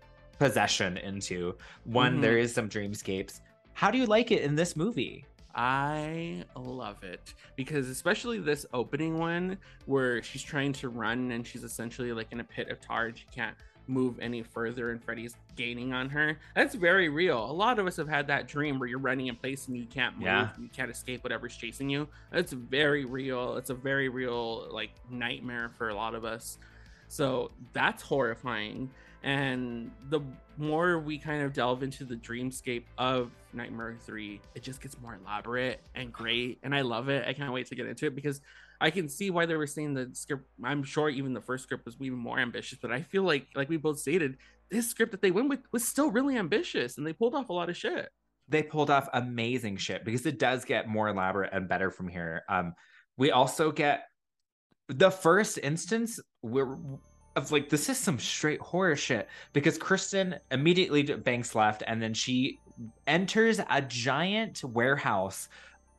possession into one. Mhm. There is some dreamscapes. How do you like it in this movie? I love it because especially this opening one where she's trying to run and she's essentially like in a pit of tar and she can't move any further and Freddy's gaining on her. That's very real. A lot of us have had that dream where you're running in place and you can't move, Yeah. you can't escape whatever's chasing you. That's very real. It's a very real like nightmare for a lot of us. So that's horrifying. And the more we kind of delve into the dreamscape of Nightmare 3, it just gets more elaborate and great. And I love it. I can't wait to get into it because I can see why they were saying the script. I'm sure even the first script was even more ambitious, but I feel like, like we both stated, this script that they went with was still really ambitious and they pulled off a lot of shit. They pulled off amazing shit because it does get more elaborate and better from here. Um, we also get the first instance where of like this is some straight horror shit because Kristen immediately banks left and then she enters a giant warehouse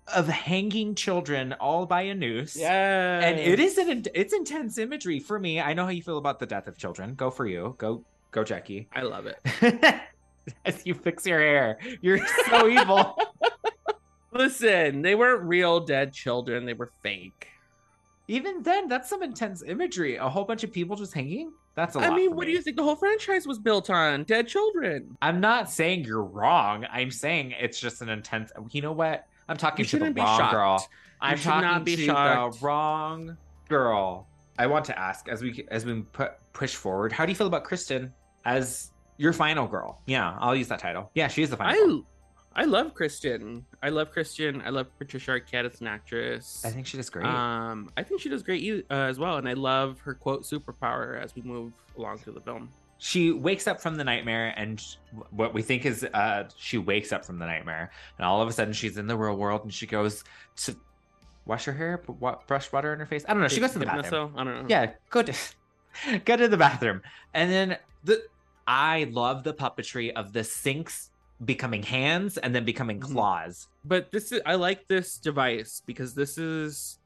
of hanging children all by a noose. Yeah. And it is an it's intense imagery for me. I know how you feel about the death of children. Go for you. Go go Jackie. I love it. As you fix your hair. You're so evil. Listen, they weren't real dead children, they were fake. Even then, that's some intense imagery. A whole bunch of people just hanging. That's a lot. I mean, what me. do you think the whole franchise was built on? Dead children. I'm not saying you're wrong. I'm saying it's just an intense. You know what? I'm talking You to the wrong shocked. girl. I'm talking be to shocked. the wrong girl. I want to ask as we as we put push forward. How do you feel about Kristen as your final girl? Yeah, I'll use that title. Yeah, she is the final. girl. I love Kristen. I love Kristen. I love Patricia Arquette as an actress. I think she does great. Um, I think she does great uh, as well, and I love her quote superpower as we move along through the film. she wakes up from the nightmare and what we think is uh she wakes up from the nightmare and all of a sudden she's in the real world and she goes to wash her hair brush water in her face i don't know she goes to the bathroom I don't know. yeah go to go to the bathroom and then the i love the puppetry of the sinks becoming hands and then becoming Mhm. claws but this is I like this device because this is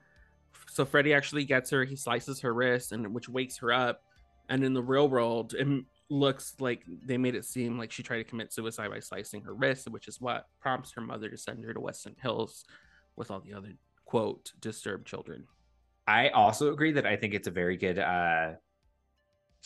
so Freddy actually gets her. He slices her wrist, and which wakes her up. And in the real world, it looks like they made it seem like she tried to commit suicide by slicing her wrist, which is what prompts her mother to send her to Westin Hills with all the other quote disturbed children. I also agree that I think it's a very good uh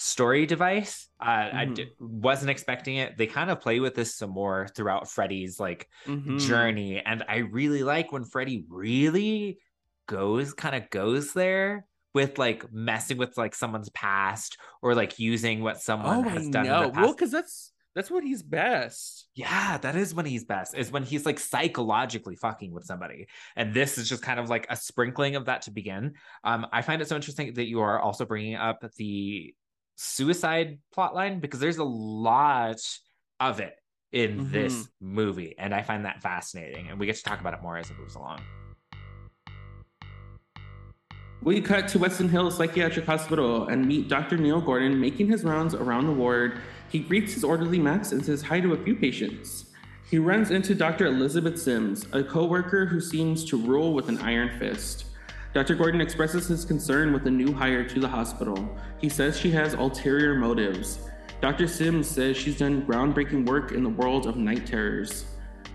story device. Uh, I Mhm. d- wasn't expecting it. They kind of play with this some more throughout Freddy's like Mhm. journey, and I really like when Freddy really goes kind of goes there with like messing with like someone's past or like using what someone Oh, has I done in know. Well, because that's that's what he's best. Yeah, that is when he's best, is when he's like psychologically fucking with somebody. And this is just kind of like a sprinkling of that to begin. Um, I find it so interesting that you are also bringing up the suicide plotline because there's a lot of it in this Mhm. movie. And I find that fascinating. And we get to talk about it more as it moves along. We cut to Westin Hills Psychiatric Hospital and meet Dr. Neil Gordon making his rounds around the ward. He greets his orderly Max and says hi to a few patients. He runs into Dr. Elizabeth Sims, a co-worker who seems to rule with an iron fist. Dr. Gordon expresses his concern with the new hire to the hospital. He says she has ulterior motives. Dr. Sims says she's done groundbreaking work in the world of night terrors.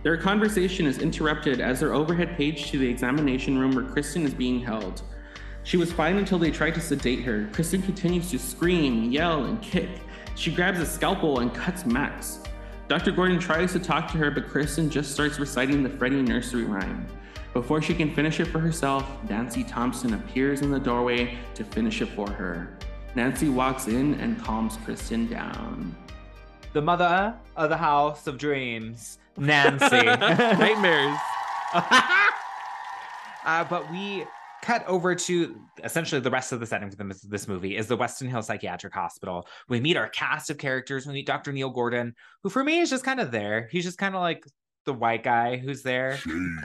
Their conversation is interrupted as their overhead page to the examination room where Kristen is being held. She was fine until they tried to sedate her. Kristen continues to scream, yell, and kick. She grabs a scalpel and cuts Max. Dr. Gordon tries to talk to her, but Kristen just starts reciting the Freddy nursery rhyme. Before she can finish it for herself, Nancy Thompson appears in the doorway to finish it for her. Nancy walks in and calms Kristen down. The mother of the house of dreams, Nancy. Nightmares. uh, but we cut over to essentially the rest of the setting for this, this movie is the Westin Hill Psychiatric Hospital. We meet our cast of characters. We meet Dr. Neil Gordon, who for me is just kind of there. He's just kind of like the white guy who's there.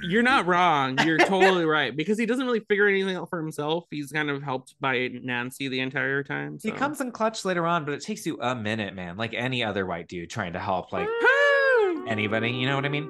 You're not wrong. You're totally right because he doesn't really figure anything out for himself. He's kind of helped by Nancy the entire time. He comes in clutch later on, but it takes you a minute, man. Like any other white dude trying to help, like anybody. You know what I mean?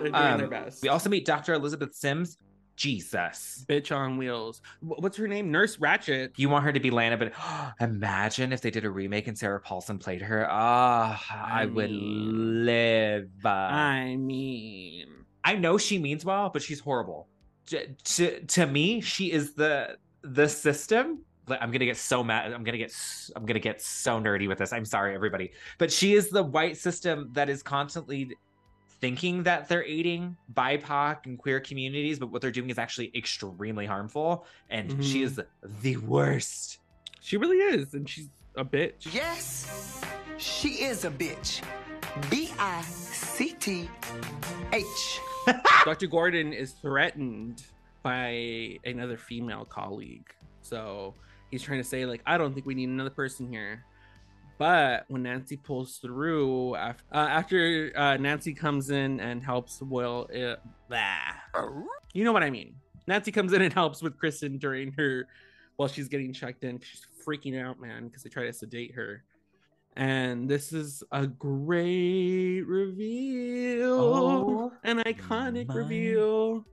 They're doing Um, their best. We also meet Dr. Elizabeth Sims. Jesus. Bitch on wheels. What's her name? Nurse Ratched. You want her to be Lana, but imagine if they did a remake and Sarah Paulson played her. Ah, I, I would live. I mean, I know she means well, but she's horrible. To, to, to me, she is the the system. I'm gonna get so mad. I'm gonna get I'm gonna get so nerdy with this. I'm sorry, everybody, but she is the white system that is constantly thinking that they're aiding BIPOC and queer communities, but what they're doing is actually extremely harmful, and she Mhm. is the worst. she really is, and she's a bitch. Yes, she is a bitch. B I C T H. Dr. Gordon is threatened by another female colleague. So he's trying to say, like, I don't think we need another person here. But when Nancy pulls through, after, uh, after uh, Nancy comes in and helps Will, uh, blah. you know what I mean. Nancy comes in and helps with Kristen during her, while she's getting checked in. She's freaking out, man, because they try to sedate her. And this is a great reveal, Oh an iconic reveal.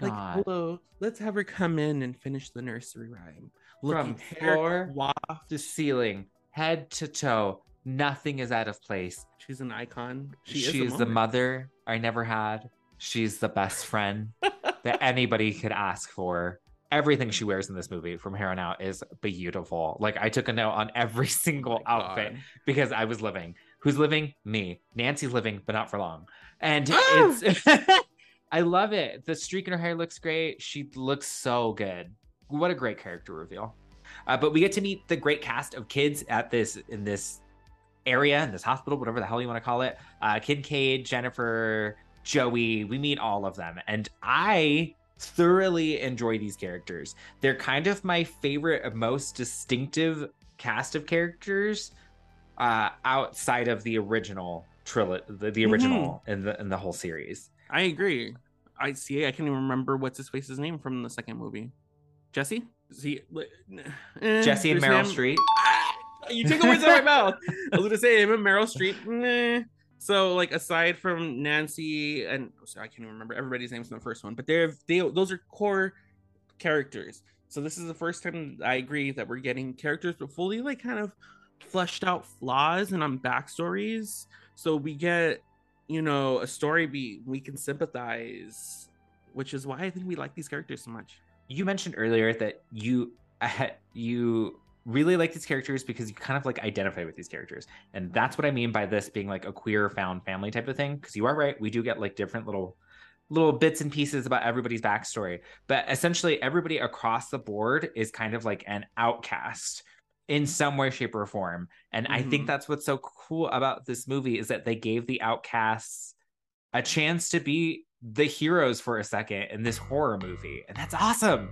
Like, hello, let's have her come in and finish the nursery rhyme. From Looking hair floor waft. The ceiling, head to toe, nothing is out of place. She's an icon. She, is, is a the mother I never had. She's the best friend that anybody could ask for. Everything she wears in this movie from here on out is beautiful. Like I took a note on every single oh outfit God. because I was living. Who's living? Me. Nancy's living, but not for long. And it's I love it. The streak in her hair looks great. She looks so good. What a great character reveal. Uh, but we get to meet the great cast of kids at this in this area in this hospital, whatever the hell you want to call it. Uh, Kincaid, Jennifer, Joey. We meet all of them, and I thoroughly enjoy these characters. They're kind of my favorite, most distinctive cast of characters uh, outside of the original trilogy, the, the original in the in the whole series. I agree. I see. I can't even remember what's his face's name from the second movie. Jesse. Is he? eh, Jesse and Meryl him. Streep. You took the words out of my mouth. I was gonna say him and Meryl Streep. Nah. So like aside from Nancy and oh, sorry, I can't even remember everybody's names in the first one, but they're they those are core characters. So this is the first time I agree that we're getting characters but fully like kind of fleshed out flaws and on backstories. So we get, you know, a story beat we can sympathize, which is why I think we like these characters so much. You mentioned earlier that you you really like these characters because you kind of like identify with these characters, and that's what I mean by this being like a queer found family type of thing. Because you are right, we do get like different little little bits and pieces about everybody's backstory, but essentially everybody across the board is kind of like an outcast in some way shape or form and i think Mhm. that's what's so cool about this movie is that they gave the outcasts a chance to be the heroes for a second in this horror movie and that's awesome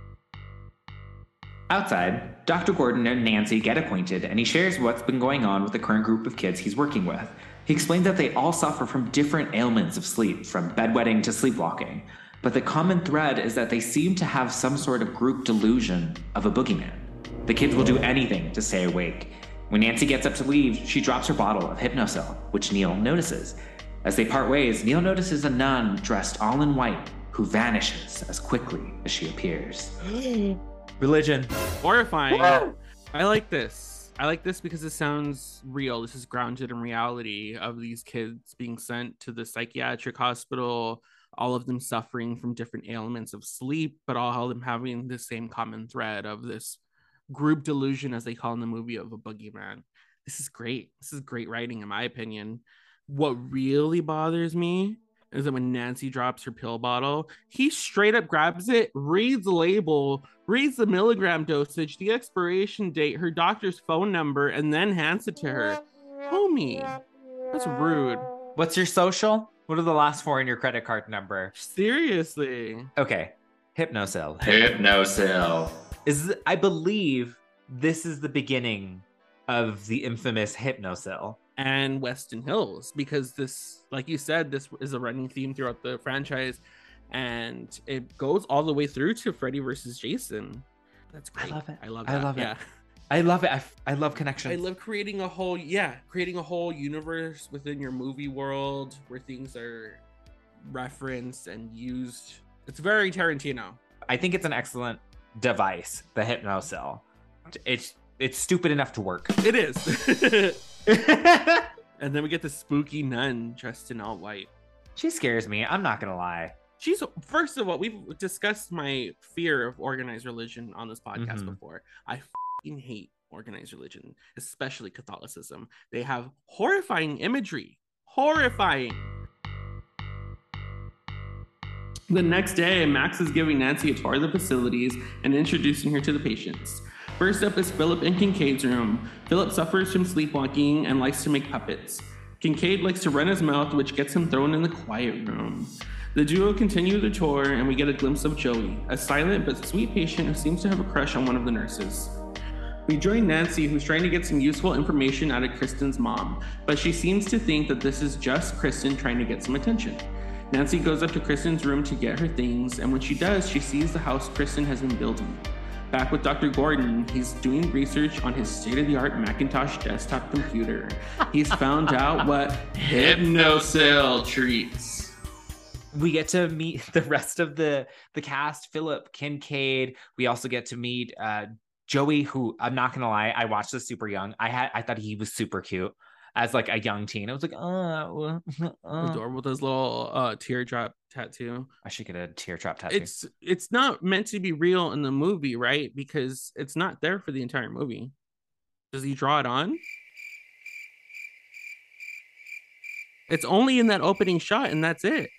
outside dr gordon and nancy get acquainted and he shares what's been going on with the current group of kids he's working with he explains that they all suffer from different ailments of sleep from bedwetting to sleepwalking but the common thread is that they seem to have some sort of group delusion of a boogeyman the kids will do anything to stay awake. When Nancy gets up to leave, she drops her bottle of Hypnocil, which Neil notices. As they part ways, Neil notices a nun dressed all in white who vanishes as quickly as she appears. Religion. Horrifying. I like this. I like this because it sounds real. This is grounded in reality of these kids being sent to the psychiatric hospital, all of them suffering from different ailments of sleep, but all of them having the same common thread of this group delusion, as they call in the movie, of a boogeyman. This is great. This is great writing, in my opinion. What really bothers me is that when Nancy drops her pill bottle, he straight up grabs it, reads the label, reads the milligram dosage, the expiration date, her doctor's phone number, and then hands it to her. Homie, that's rude. What's your social? What are the last four in your credit card number? Seriously. Okay. Hypnocil. Hypnocil. Is I believe this is the beginning of the infamous Hypnocil. And Westin Hills, because this, like you said, this is a running theme throughout the franchise, and it goes all the way through to Freddy versus Jason. That's great. I love it. I love. I love it. yeah. I love it. I, I love connections. I love creating a whole yeah, creating a whole universe within your movie world where things are referenced and used. It's very Tarantino. I think it's an excellent device, the Hypnocil. It's it's stupid enough to work. It is. and then we get the spooky nun dressed in all white. She scares me. I'm not gonna lie. She's first of all, we've discussed my fear of organized religion on this podcast Mhm. before. I fing hate organized religion, especially Catholicism. They have horrifying imagery. Horrifying. The next day, Max is giving Nancy a tour of the facilities and introducing her to the patients. First up is Philip in Kincaid's room. Philip suffers from sleepwalking and likes to make puppets. Kincaid likes to run his mouth, which gets him thrown in the quiet room. The duo continue the tour, and we get a glimpse of Joey, a silent but sweet patient who seems to have a crush on one of the nurses. We join Nancy, who's trying to get some useful information out of Kristen's mom, but she seems to think that this is just Kristen trying to get some attention. Nancy goes up to Kristen's room to get her things, and when she does, she sees the house Kristen has been building. Back with Dr. Gordon, he's doing research on his state of the art Macintosh desktop computer. He's found out what Hypnocil treats. we get to meet the rest of the the cast philip kincaid we also get to meet uh joey who i'm not gonna lie i watched this super young i had i thought he was super cute as like a young teen i was like oh uh, Adorable with his little uh, teardrop tattoo. i should get a teardrop tattoo It's it's not meant to be real in the movie, right? Because it's not there for the entire movie. Does he draw it on? It's only in that opening shot, and that's it.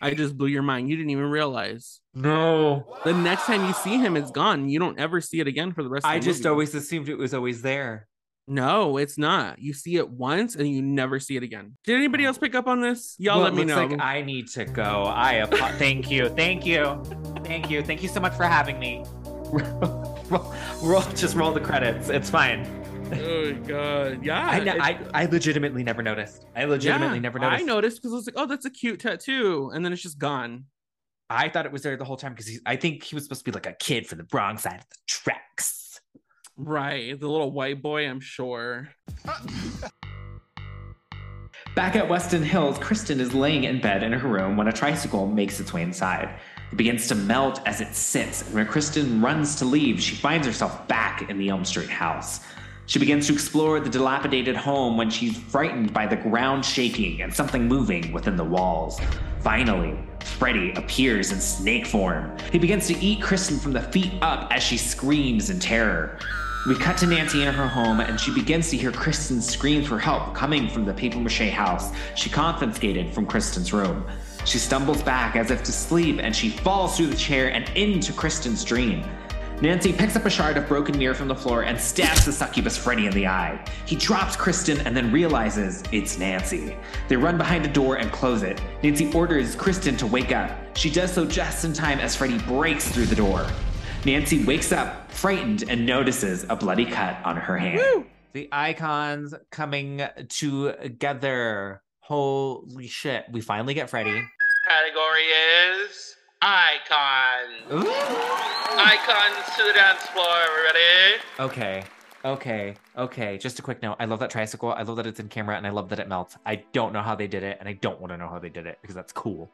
I just blew your mind. You didn't even realize. No. The next time you see him, it's gone. You don't ever see it again for the rest of the I just movie. always assumed it was always there. No, it's not. You see it once and you never see it again. Did anybody else oh. pick up on this? Y'all Well, let me know. Like I need to go. I apo- thank you, thank you, thank you, thank you so much for having me. roll, roll, just roll the credits. It's fine. oh god, yeah. I, it- I I legitimately never noticed. I legitimately yeah, never noticed. I noticed because I was like, oh, that's a cute tattoo, and then it's just gone. I thought it was there the whole time because I think he was supposed to be like a kid from the wrong side of the tracks. Right, the little white boy. I'm sure. Back at Westin Hills, Kristen is laying in bed in her room when a tricycle makes its way inside. It begins to melt as it sits, and when Kristen runs to leave, she finds herself back in the Elm Street house. She begins to explore the dilapidated home when she's frightened by the ground shaking and something moving within the walls. Finally, Freddy appears in snake form. He begins to eat Kristen from the feet up as she screams in terror. We cut to Nancy in her home, and she begins to hear Kristen's screams for help coming from the paper mache house she confiscated from Kristen's room. She stumbles back as if to sleep, and she falls through the chair and into Kristen's dream. Nancy picks up a shard of broken mirror from the floor and stabs the succubus Freddy in the eye. He drops Kristen and then realizes it's Nancy. They run behind a door and close it. Nancy orders Kristen to wake up. She does so just in time as Freddy breaks through the door. Nancy wakes up, frightened, and notices a bloody cut on her hand. The icons coming together. Holy shit. We finally get Freddy. Category is icon. Icons to the dance floor, everybody. Okay. Okay. Okay. Just a quick note. I love that tricycle. I love that it's in camera and I love that it melts. I don't know how they did it and I don't want to know how they did it because that's cool.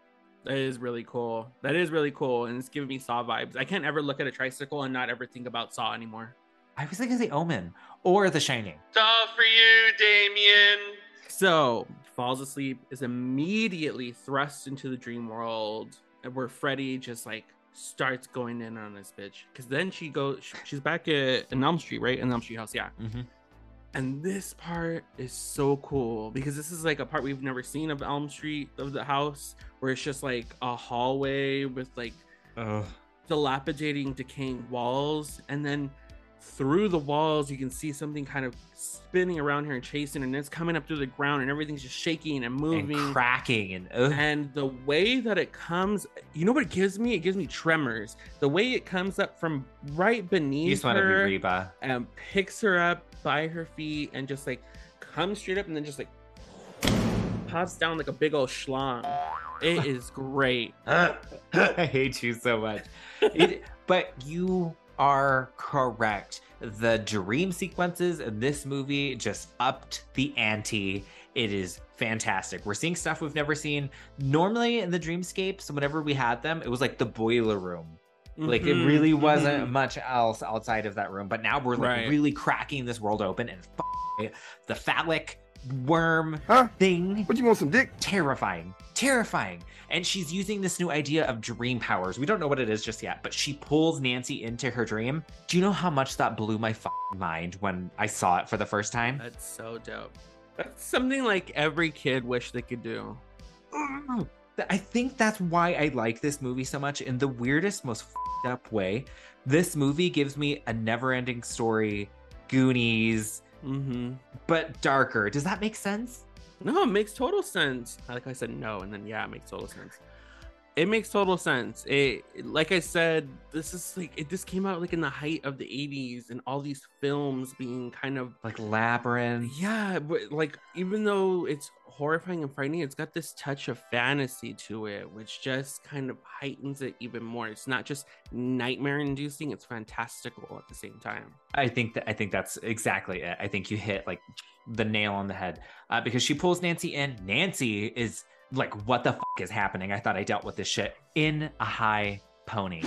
That is really cool. That is really cool, and it's giving me Saw vibes. I can't ever look at a tricycle and not ever think about Saw anymore. I was thinking The Omen or The Shining. It's all for you, Damien. So falls asleep, is immediately thrust into the dream world, where Freddy just like starts going in on this bitch. Because then she goes, she's back at in Elm Street, right? In Elm Street house, yeah. Mm-hmm. And this part is so cool because this is like a part we've never seen of Elm Street of the house, where it's just like a hallway with like dilapidating, decaying walls, and then through the walls you can see something kind of spinning around here and chasing, and it's coming up through the ground, and everything's just shaking and moving, And cracking and ugh. and the way that it comes, you know what it gives me? It gives me tremors. The way it comes up from right beneath You just want to be her Reba. and picks her up by her feet and just like comes straight up and then just like pops down like a big old schlong. It is great. I hate you so much. It, but you are correct. The dream sequences in this movie just upped the ante. It is fantastic. We're seeing stuff we've never seen. Normally in the dreamscapes, whenever we had them, it was like the boiler room. Like it Mhm, really wasn't mhm. much else outside of that room. But now we're like Right. really cracking this world open and f- the phallic worm thing. What do you want some dick? Terrifying. Terrifying. And she's using this new idea of dream powers. We don't know what it is just yet, but she pulls Nancy into her dream. Do you know how much that blew my f- mind when I saw it for the first time? That's so dope. That's something like every kid wish they could do. I think that's why I like this movie so much in the weirdest, most f***ed up way. This movie gives me a never ending story, Goonies, Mm-hmm. but darker. Does that make sense? No, it makes total sense. I like I said, no, and then yeah, it makes total sense. It makes total sense. It, like I said, this is like it. This came out like in the height of the '80s, and all these films being kind of Like Labyrinth. yeah, but like even though it's horrifying and frightening, it's got this touch of fantasy to it, which just kind of heightens it even more. It's not just nightmare-inducing; it's fantastical at the same time. I think that I think that's exactly it. I think you hit like the nail on the head uh, because she pulls Nancy in. Nancy is like, "What the f- is happening?" I thought I dealt with this shit in a high pony.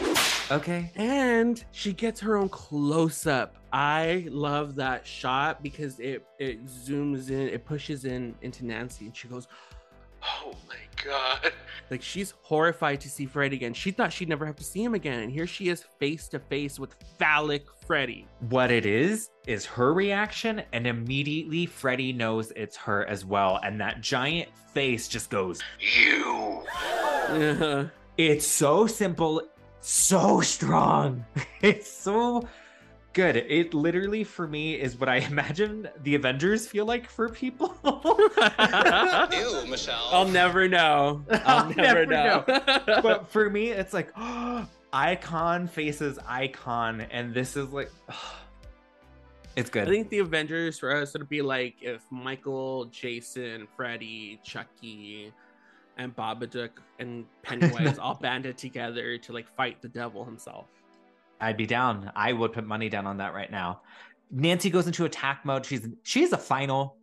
Okay. and she gets her own close up. I love that shot because it it zooms in, it pushes in into Nancy, and she goes, Oh my god. like she's horrified to see Freddy again. She thought she'd never have to see him again, and here she is face to face with phallic Freddy. What it is is her reaction, and immediately Freddy knows it's her as well, and that giant face just goes, You. It's so simple, so strong. It's so good. It literally, for me, is what I imagine the Avengers feel like for people. Ew, Michelle. I'll never know. I'll, never, know. but for me, it's like icon faces icon, and this is like, it's good. I think the Avengers for us would be like if Michael, Jason, Freddy, Chucky, and Babadook and Pennywise all banded together to like fight the devil himself. I'd be down. I would put money down on that right now. Nancy goes into attack mode. She's she's a final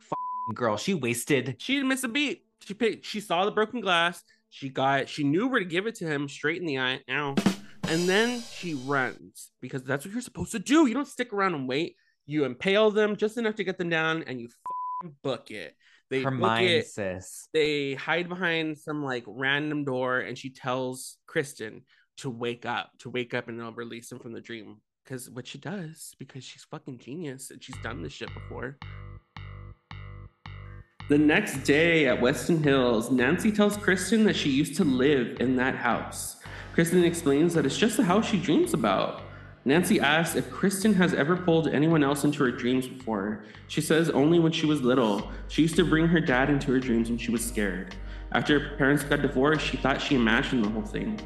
girl. She wasted. She didn't miss a beat. She picked, she saw the broken glass. She got she knew where to give it to him straight in the eye. Ow. And then she runs because that's what you're supposed to do. You don't stick around and wait. You impale them just enough to get them down and you f***ing book it. They Her book mind, it. sis. they hide behind some like random door and she tells Kristen to wake up, to wake up and they'll release him from the dream. Because what she does, because she's fucking genius and she's done this shit before. The next day at Westin Hills, Nancy tells Kristen that she used to live in that house. Kristen explains that it's just the house she dreams about. Nancy asks if Kristen has ever pulled anyone else into her dreams before. She says only when she was little. She used to bring her dad into her dreams when she was scared. After her parents got divorced, she thought she imagined the whole thing.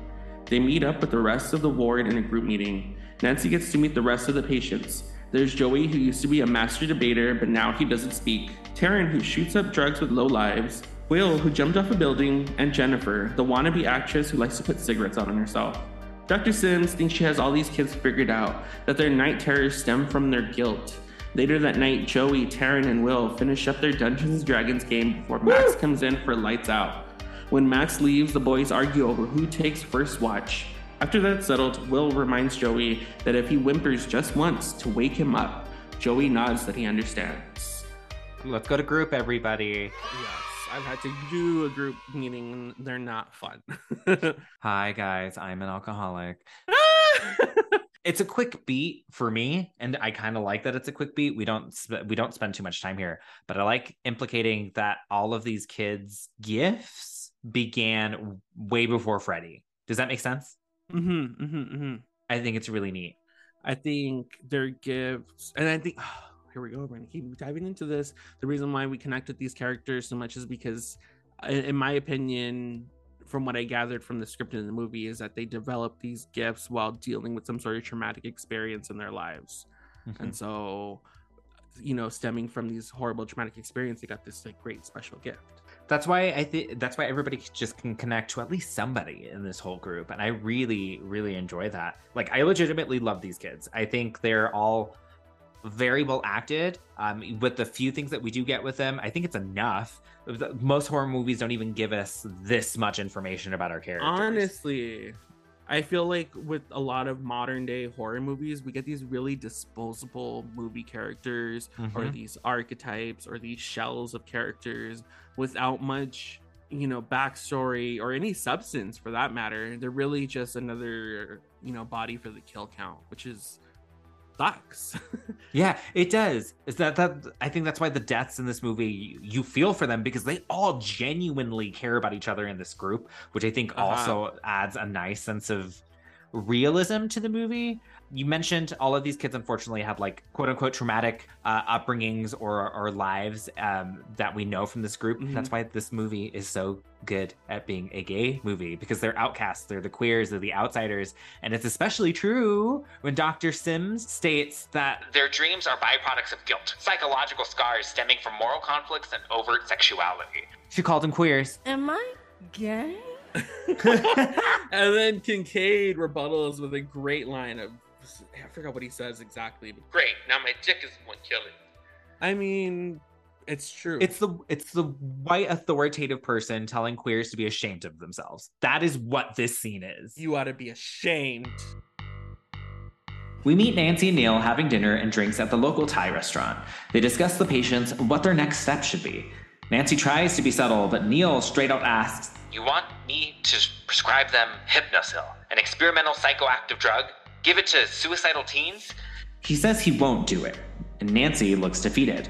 They meet up with the rest of the ward in a group meeting. Nancy gets to meet the rest of the patients. There's Joey, who used to be a master debater, but now he doesn't speak. Taryn, who shoots up drugs with low lives. Will, who jumped off a building. And Jennifer, the wannabe actress who likes to put cigarettes out on herself. Dr. Sims thinks she has all these kids figured out, that their night terrors stem from their guilt. Later that night, Joey, Taryn, and Will finish up their Dungeons and Dragons game before Max comes in for lights out. When Max leaves, the boys argue over who takes first watch. After that's settled, Will reminds Joey that if he whimpers just once to wake him up, Joey nods that he understands. Let's go to group, everybody. Yes, I've had to do a group meeting and they're not fun. Hi guys, I'm an alcoholic. it's a quick beat for me, and I kind of like that it's a quick beat. We don't sp- we don't spend too much time here, but I like implicating that all of these kids' gifts began way before Freddy. Does that make sense? mm-hmm, mm-hmm, mm-hmm. I think it's really neat. I think their gifts, and I think here we go. We're gonna keep diving into this. The reason why we connect with these characters so much is because, in my opinion, from what I gathered from the script in the movie, is that they develop these gifts while dealing with some sort of traumatic experience in their lives, and so, you know, stemming from these horrible traumatic experience, they got this like great special gift. That's why I think that's why everybody just can connect to at least somebody in this whole group, and I really, really enjoy that. Like, I legitimately love these kids. I think they're all very well acted. Um, with the few things that we do get with them, I think it's enough. Most horror movies don't even give us this much information about our characters. Honestly, I feel like with a lot of modern day horror movies, we get these really disposable movie characters or Mhm. these archetypes or these shells of characters without much, you know, backstory or any substance for that matter. They're really just another, you know, body for the kill count, which is sucks. Yeah, it does. Is that that? I think that's why the deaths in this movie you, you feel for them because they all genuinely care about each other in this group, which I think Uh-huh. also adds a nice sense of realism to the movie. You mentioned all of these kids unfortunately had like quote unquote traumatic uh, upbringings or or lives um, that we know from this group. Mhm. That's why this movie is so good at being a gay movie because they're outcasts, they're the queers, they're the outsiders, and it's especially true when Dr. Sims states that Their dreams are byproducts of guilt, psychological scars stemming from moral conflicts and overt sexuality. she called them queers. Am I gay? and then Kincaid rebuttals with a great line of I forgot what he says exactly, but Great, now my dick is one killing. I mean, it's true. It's the it's the white authoritative person telling queers to be ashamed of themselves. That is what this scene is. you ought to be ashamed. We meet Nancy and Neil having dinner and drinks at the local Thai restaurant. They discuss the patients and what their next step should be. Nancy tries to be subtle, but Neil straight out asks, You want me to prescribe them Hypnocil, an experimental psychoactive drug? Give it to suicidal teens? he says he won't do it, and Nancy looks defeated.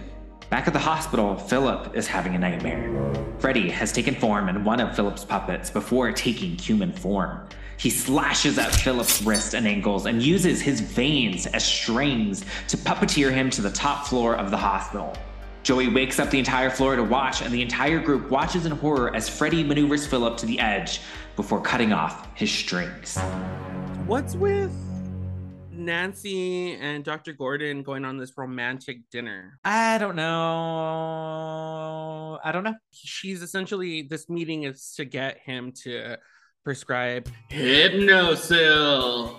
Back at the hospital, Philip is having a nightmare. Freddy has taken form in one of Philip's puppets before taking human form. He slashes at Philip's wrists and ankles and uses his veins as strings to puppeteer him to the top floor of the hospital. Joey wakes up the entire floor to watch, and the entire group watches in horror as Freddy maneuvers Philip to the edge before cutting off his strings. What's with Nancy and Dr. Gordon going on this romantic dinner? I don't know. I don't know. She's essentially, this meeting is to get him to prescribe Hypnocil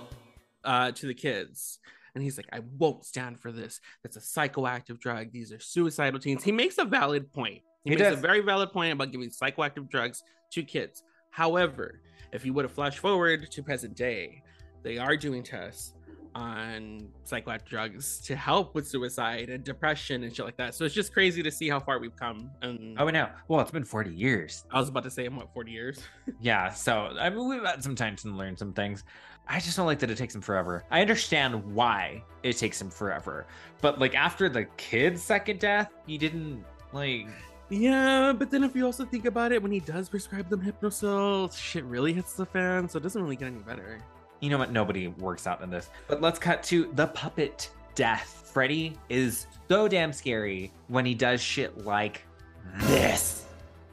uh, to the kids. And he's like, I won't stand for this. That's a psychoactive drug. These are suicidal teens. He makes a valid point. He, He makes does. a very valid point about giving psychoactive drugs to kids. However, if you would have flashed forward to present day, they are doing tests on psychoactive drugs to help with suicide and depression and shit like that. So it's just crazy to see how far we've come. And Oh, no. Well, it's been 40 years. I was about to say, I'm what, 40 years? Yeah, so I mean, we've had some time to learn some things. I just don't like that it takes him forever. I understand why it takes him forever, but like after the kid's second death, he didn't like. Yeah, but then if you also think about it, when he does prescribe them Hypnocil, shit really hits the fan, so it doesn't really get any better. You know what? Nobody works out in this. But let's cut to the puppet death. Freddy is so damn scary when he does shit like this.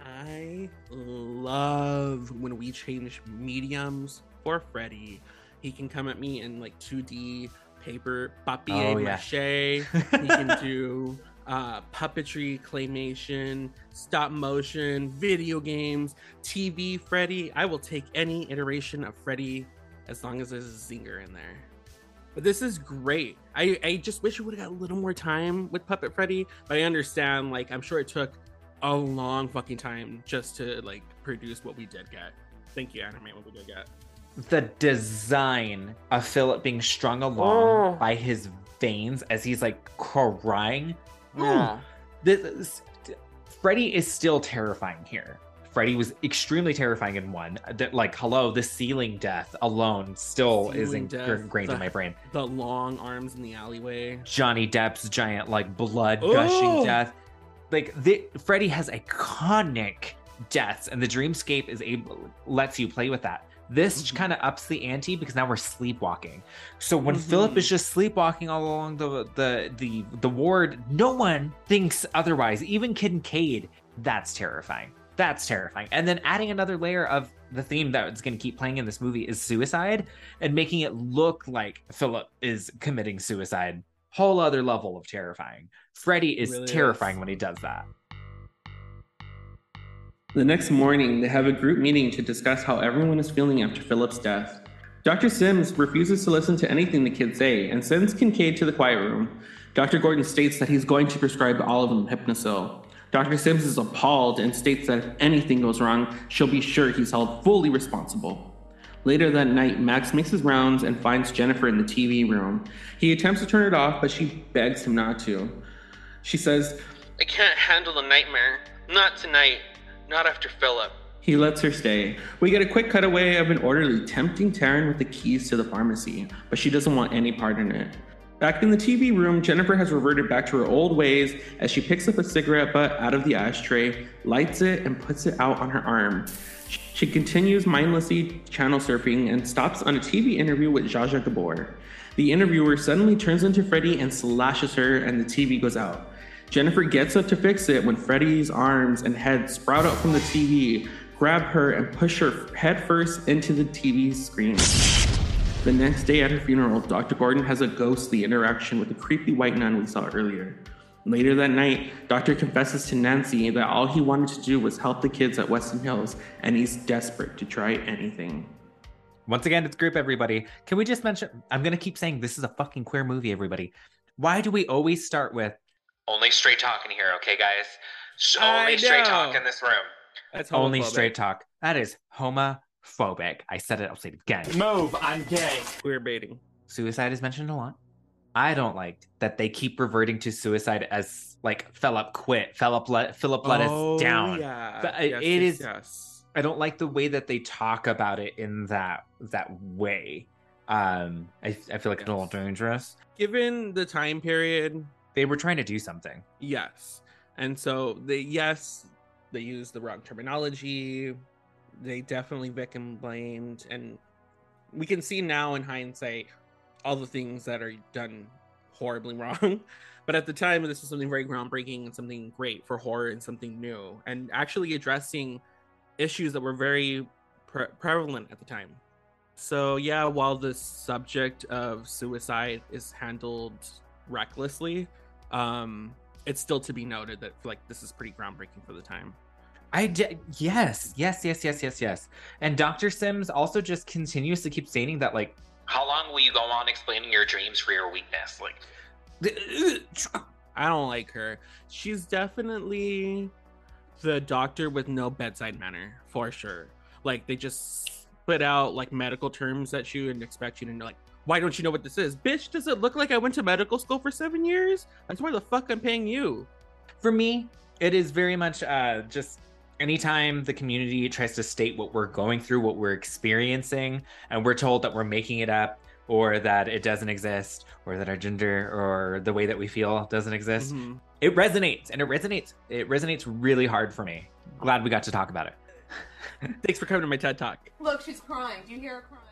I love when we change mediums for Freddy. He can come at me in like 2D paper, papier Oh, yeah. mache. he can do uh, puppetry, claymation, stop motion, video games, TV Freddy. I will take any iteration of Freddy as long as there's a zinger in there. But this is great. I, I just wish we would have got a little more time with Puppet Freddy. But I understand, like, I'm sure it took a long fucking time just to like produce what we did get. Thank you, anime, what we did get. The design of Philip being strung along Oh. by his veins as he's like crying. Yeah. This, Freddy is still terrifying here. Freddy was extremely terrifying in one. That like, hello, the ceiling death alone still is Ceiling in- death, ingrained in my brain. The long arms in the alleyway. Johnny Depp's giant like blood gushing Oh! death. Like the Freddy has iconic deaths, and the Dreamscape is able lets you play with that. This Mm-hmm. kind of ups the ante because now we're sleepwalking. So when Philip Mm-hmm. is just sleepwalking all along the the the the ward, no one thinks otherwise. Even Kincaid, that's terrifying. That's terrifying. And then adding another layer of the theme that's going to keep playing in this movie is suicide and making it look like Philip is committing suicide. Whole other level of terrifying. Freddy is Really is. terrifying when he does that. The next morning, they have a group meeting to discuss how everyone is feeling after Philip's death. Dr. Sims refuses to listen to anything the kids say and sends Kincaid to the quiet room. Dr. Gordon states that he's going to prescribe all of them Hypnocil. Dr. Sims is appalled and states that if anything goes wrong, she'll be sure he's held fully responsible. Later that night, Max makes his rounds and finds Jennifer in the TV room. He attempts to turn it off, but she begs him not to. She says, I can't handle the nightmare. Not tonight. Not after Philip. He lets her stay. We get a quick cutaway of an orderly tempting Taryn with the keys to the pharmacy, but she doesn't want any part in it. Back in the TV room, Jennifer has reverted back to her old ways as she picks up a cigarette butt out of the ashtray, lights it, and puts it out on her arm. She continues mindlessly channel surfing and stops on a TV interview with Zsa Zsa Gabor. The interviewer suddenly turns into Freddy and slashes her, and the TV goes out. Jennifer gets up to fix it when Freddy's arms and head sprout out from the TV, grab her, and push her headfirst into the TV screen. The next day at her funeral, Dr. Gordon has a ghostly interaction with the creepy white nun we saw earlier. Later that night, Doctor confesses to Nancy that all he wanted to do was help the kids at Westin Hills, and he's desperate to try anything. Once again, it's group everybody. Can we just mention I'm gonna keep saying this is a fucking queer movie, everybody. Why do we always start with Only straight talking here, okay, guys? Only straight know. talk in this room. That's only straight talk? That is homophobic. I said it, I'll say it again. Move, I'm gay. Queer baiting. Suicide is mentioned a lot. I don't like that they keep reverting to suicide as like Philip quit. Philip let Philip let Oh, us down. Yeah. But Yes, it yes, is yes. I don't like the way that they talk about it in that that way. Um, I, I feel like it's a little dangerous. Given the time period, They were trying to do something. yes. And so they yes, they used the wrong terminology. They definitely victim blamed, and we can see now in hindsight all the things that are done horribly wrong. But at the time, this was something very groundbreaking and something great for horror and something new, and actually addressing issues that were very pre- prevalent at the time. So yeah, while the subject of suicide is handled recklessly, um, it's still to be noted that like this is pretty groundbreaking for the time. I d- yes, yes, yes, yes, yes, yes. And Dr. Sims also just continues to keep stating that like How long will you go on explaining your dreams for your weakness? Like, I don't like her. She's definitely the doctor with no bedside manner for sure. Like they just spit out like medical terms at you and expect you to know like why don't you know what this is? Bitch, does it look like I went to medical school for seven years? That's why the fuck I'm paying you. for me, it is very much uh, just anytime the community tries to state what we're going through, what we're experiencing, and we're told that we're making it up or that it doesn't exist or that our gender or the way that we feel doesn't exist, Mhm. it resonates and it resonates. It resonates really hard for me. Glad we got to talk about it. Thanks for coming to my TED Talk. Look, she's crying. Do you hear her crying?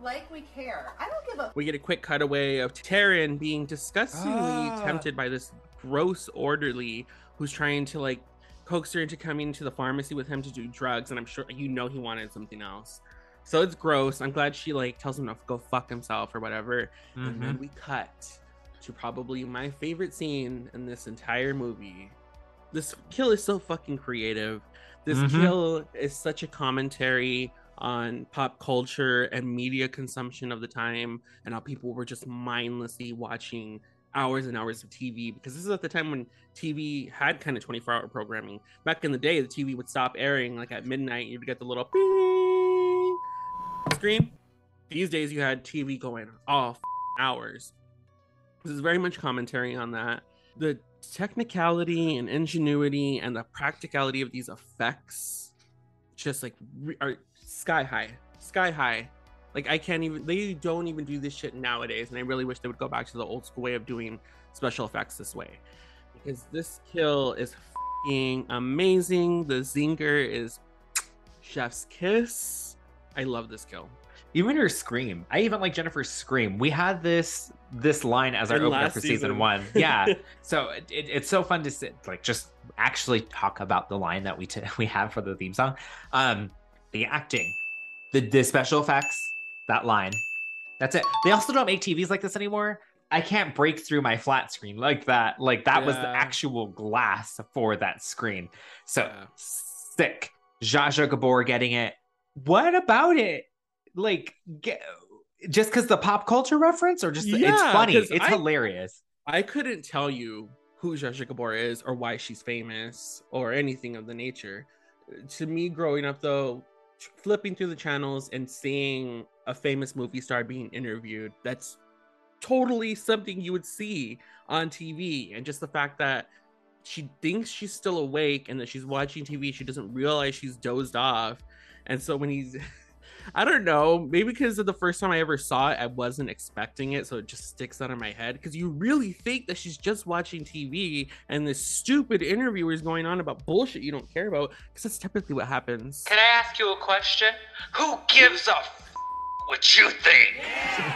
Like we care. I don't give a. We get a quick cutaway of Taryn being disgustingly Ah. tempted by this gross orderly who's trying to like coax her into coming to the pharmacy with him to do drugs, and I'm sure you know he wanted something else. So it's gross. I'm glad she like tells him to go fuck himself or whatever. And then Mhm. we cut to probably my favorite scene in this entire movie. This kill is so fucking creative. This Mhm. kill is such a commentary on pop culture and media consumption of the time and how people were just mindlessly watching hours and hours of TV because this is at the time when TV had kind of 24 hour programming. Back in the day, the TV would stop airing like at midnight. You'd get the little bing screen. These days, you had TV going all hours. This is very much commentary on that. The technicality and ingenuity and the practicality of these effects just like re- are sky high, sky high. Like I can't even they don't even do this shit nowadays, and I really wish they would go back to the old school way of doing special effects this way, because this kill is fing amazing. The zinger is chef's kiss. I love this kill. Even her scream. I even like Jennifer's scream. We had this this line as our In opener for season season. one. Yeah. so it, it- it's so fun to sit like just actually talk about the line that we t- we have for the theme song. Um, the acting, the the special effects, that line. That's it. They also don't make TVs like this anymore. I can't break through my flat screen like that. Like that was the actual glass for that screen. So sick. Zsa Zsa Gabor getting it. What about it? Like, get, just because the pop culture reference, or just it's funny. it's I- hilarious. I couldn't tell you who Zsa Zsa Gabor is or why she's famous or anything of the nature. To me, growing up though, flipping through the channels and seeing a famous movie star being interviewed, that's totally something you would see on TV. And just the fact that she thinks she's still awake and that she's watching TV, she doesn't realize she's dozed off. And so when he's I don't know. Maybe because of the first time I ever saw it, I wasn't expecting it, so it just sticks out of my head. Because you really think that she's just watching TV and this stupid interview is going on about bullshit you don't care about. Because that's typically what happens. can I ask you a question? Who gives a f- what you think?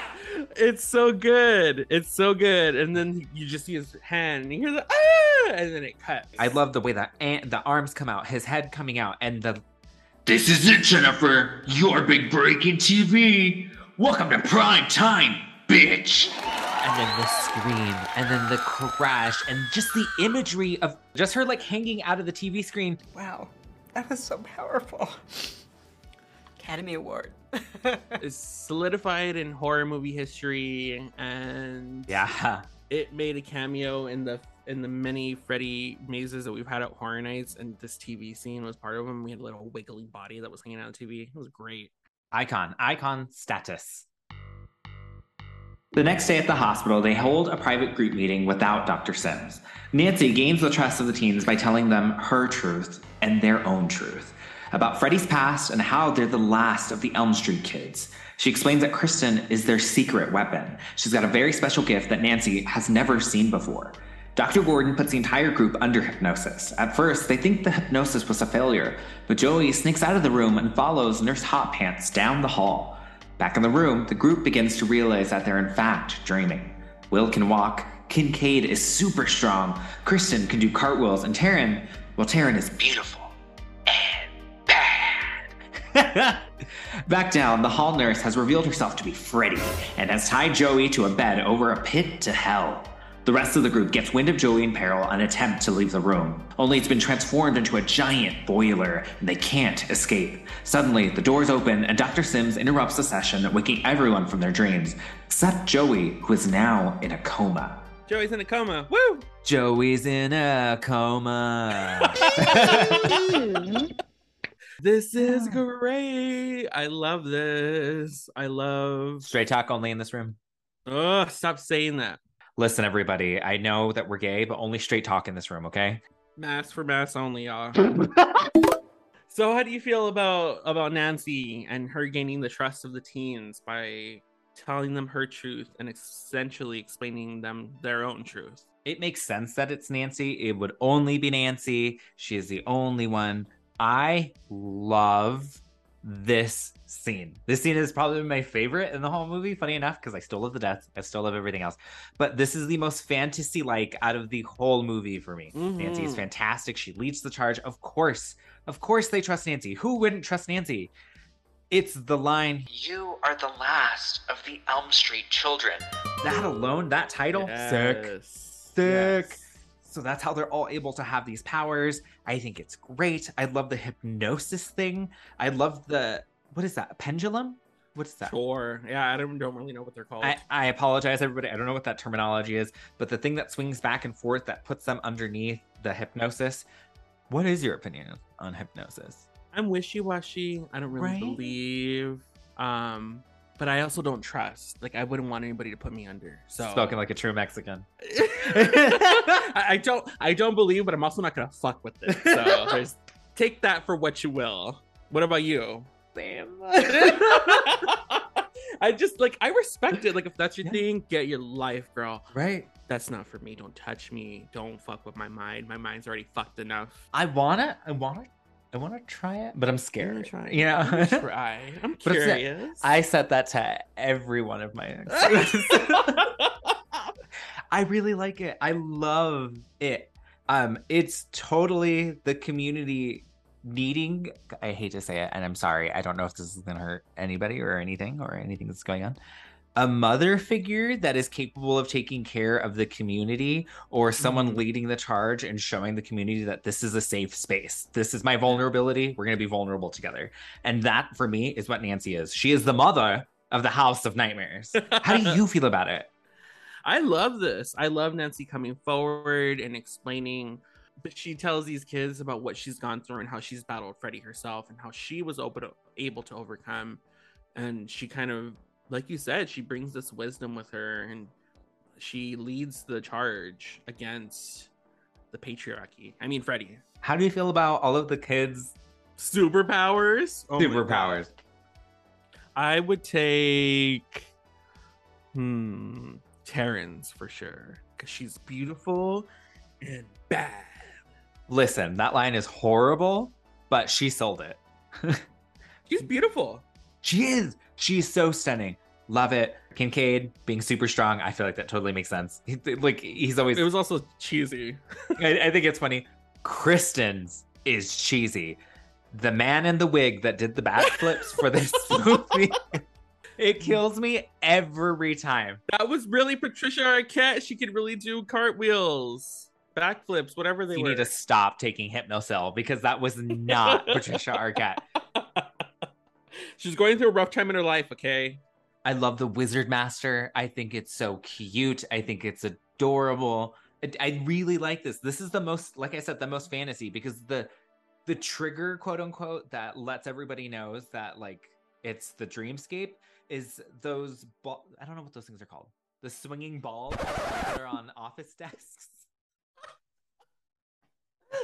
It's so good. It's so good. And then you just see his hand, and you hear the ah, and then it cuts. I love the way that an- the arms come out, his head coming out, and the This is it, Jennifer. Your big break in TV. Welcome to prime time, bitch. and then the scream, and then the crash, and just the imagery of just her like hanging out of the TV screen. Wow, that was so powerful. Academy Award. is solidified in horror movie history, and Yeah. it made a cameo in the in the many Freddy mazes that we've had at Horror Nights, and this TV scene was part of them. We had a little wiggly body that was hanging out on TV. It was great. Icon, icon status. The next day at the hospital, they hold a private group meeting without Dr. Sims. Nancy gains the trust of the teens by telling them her truth and their own truth about Freddy's past and how they're the last of the Elm Street kids. She explains that Kristen is their secret weapon. She's got a very special gift that Nancy has never seen before. Dr. Gordon puts the entire group under hypnosis. At first, they think the hypnosis was a failure, but Joey sneaks out of the room and follows Nurse Hot Pants down the hall. Back in the room, the group begins to realize that they're in fact dreaming. Will can walk, Kincaid is super strong, Kristen can do cartwheels, and Taryn, well, Taryn is beautiful and bad. Back down, the hall nurse has revealed herself to be Freddy and has tied Joey to a bed over a pit to hell. The rest of the group gets wind of Joey in peril and attempt to leave the room. Only it's been transformed into a giant boiler and they can't escape. Suddenly, the doors open and Dr. Sims interrupts the session, waking everyone from their dreams, except Joey, who is now in a coma. Joey's in a coma. Woo! Joey's in a coma. This is great. I love this. I love. Straight talk only in this room. Oh, stop saying that. Listen, everybody, I know that we're gay, but only straight talk in this room, okay? Mass for mass only, y'all. so, how do you feel about about Nancy and her gaining the trust of the teens by telling them her truth and essentially explaining them their own truth? It makes sense that it's Nancy. It would only be Nancy. She is the only one. I love this scene. This scene is probably my favorite in the whole movie, funny enough, because I still love the deaths. I still love everything else. But this is the most fantasy like out of the whole movie for me. Mhm. Nancy is fantastic. She leads the charge. Of course. Of course they trust Nancy. Who wouldn't trust Nancy? It's the line You are the last of the Elm Street children. that alone, that title, sick. Sick. Yes. So that's how they're all able to have these powers. I think it's great. I love the hypnosis thing. I love the what is that? A pendulum? What is that? Sure. Yeah, I don't, don't really know what they're called. I, I apologize, everybody. I don't know what that terminology is, but the thing that swings back and forth that puts them underneath the hypnosis. What is your opinion on hypnosis? I'm wishy washy. I don't really Right? believe. Um, but I also don't trust. Like I wouldn't want anybody to put me under. So Spoken like a true Mexican. I, I don't I don't believe, but I'm also not gonna fuck with it. So there's take that for what you will. What about you? Damn. I just like I respect it. Like if that's your thing, get your life, girl. Right. That's not for me. Don't touch me. Don't fuck with my mind. My mind's already fucked enough. I wanna, I wanna, I wanna try it, but I'm scared. try it. You know, I'm try. I'm But it's that- curious. I said that to every one of my exes. I really like it. I love it. Um, it's totally the community needing. I hate to say it, and I'm sorry. I don't know if this is gonna hurt anybody or anything or anything that's going on. A mother figure that is capable of taking care of the community, or someone Mhm. leading the charge and showing the community that this is a safe space. This is my vulnerability. We're gonna be vulnerable together. And that for me is what Nancy is. She is the mother of the House of Nightmares. How do you feel about it? I love this. I love Nancy coming forward and explaining. But she tells these kids about what she's gone through and how she's battled Freddy herself and how she was to, able to overcome. And she kind of, like you said, she brings this wisdom with her and she leads the charge against the patriarchy. I mean, Freddy. How do you feel about all of the kids' Superpowers. Oh superpowers? I would take, hmm, Taryn for sure because she's beautiful and bad. Listen, that line is horrible, but she sold it. She's beautiful. She is. She's so stunning. Love it. Kincaid being super strong. I feel like that totally makes sense. He- like he's always. It was also cheesy. I, I think it's funny. Kristen's is cheesy. The man in the wig that did the backflips for this movie. It kills me every time. That was really Patricia Arquette. She could really do cartwheels, backflips, whatever they you were. need to stop taking Hypnocil because that was not Patricia Arquette. She's going through a rough time in her life. Okay. I love the Wizard Master. I think it's so cute. I think it's adorable. I, I really like this. This is the most, like I said, the most fantasy because the the trigger, quote unquote, that lets everybody knows that like it's the dreamscape is those. Ball- I don't know what those things are called. The swinging balls that are on office desks.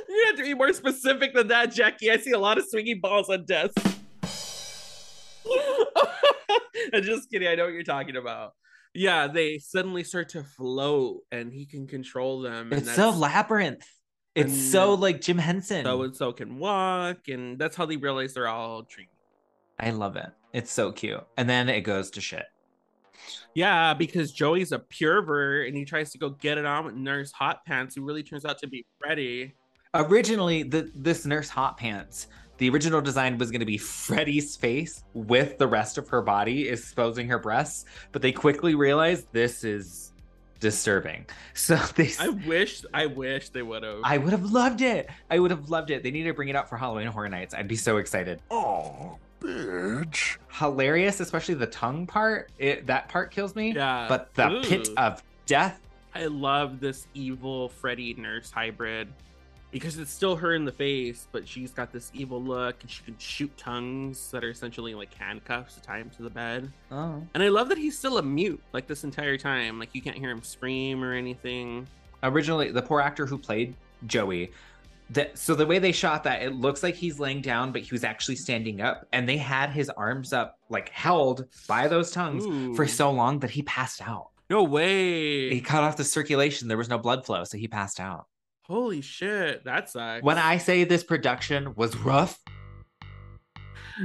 You have to be more specific than that, Jackie. I see a lot of swinging balls on desks. I'm just kidding. I know what you're talking about. Yeah, they suddenly start to float and he can control them. It's so labyrinth. It's and so like Jim Henson. So and so can walk, and that's how they realize they're all dreaming. I love it. It's so cute. And then it goes to shit. Yeah, because Joey's a pervert and he tries to go get it on with Nurse Hot Pants, who really turns out to be Freddy. Originally, the this nurse hot pants, the original design was going to be Freddy's face with the rest of her body exposing her breasts, but they quickly realized this is disturbing. So they I wish, I wish they would have. I would have loved it. I would have loved it. They need to bring it out for Halloween Horror Nights. I'd be so excited. Oh, bitch. Hilarious, especially the tongue part. It, that part kills me. Yeah. But the pit of death. I love this evil Freddy nurse hybrid because it's still her in the face, but she's got this evil look and she can shoot tongues that are essentially like handcuffs to tie him to the bed. Oh. And I love that he's still a mute like this entire time. Like you can't hear him scream or anything. Originally, the poor actor who played Joey. That, so the way they shot that, it looks like he's laying down, but he was actually standing up, and they had his arms up, like held by those tongues for so long that he passed out. No way. He cut off the circulation. There was no blood flow, so he passed out. Holy shit, that sucks. When I say this production was rough,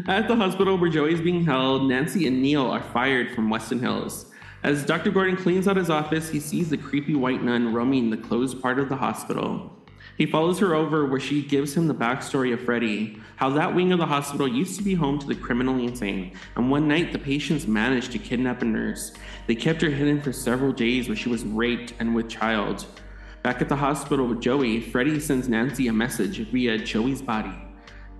At the hospital where Joey's being held, Nancy and Neil are fired from Westin Hills. As Dr. Gordon cleans out his office, he sees the creepy white nun roaming the closed part of the hospital. He follows her over where she gives him the backstory of Freddy, how that wing of the hospital used to be home to the criminally insane, and one night the patients managed to kidnap a nurse. They kept her hidden for several days where she was raped and with child. Back at the hospital with Joey, Freddy sends Nancy a message via Joey's body.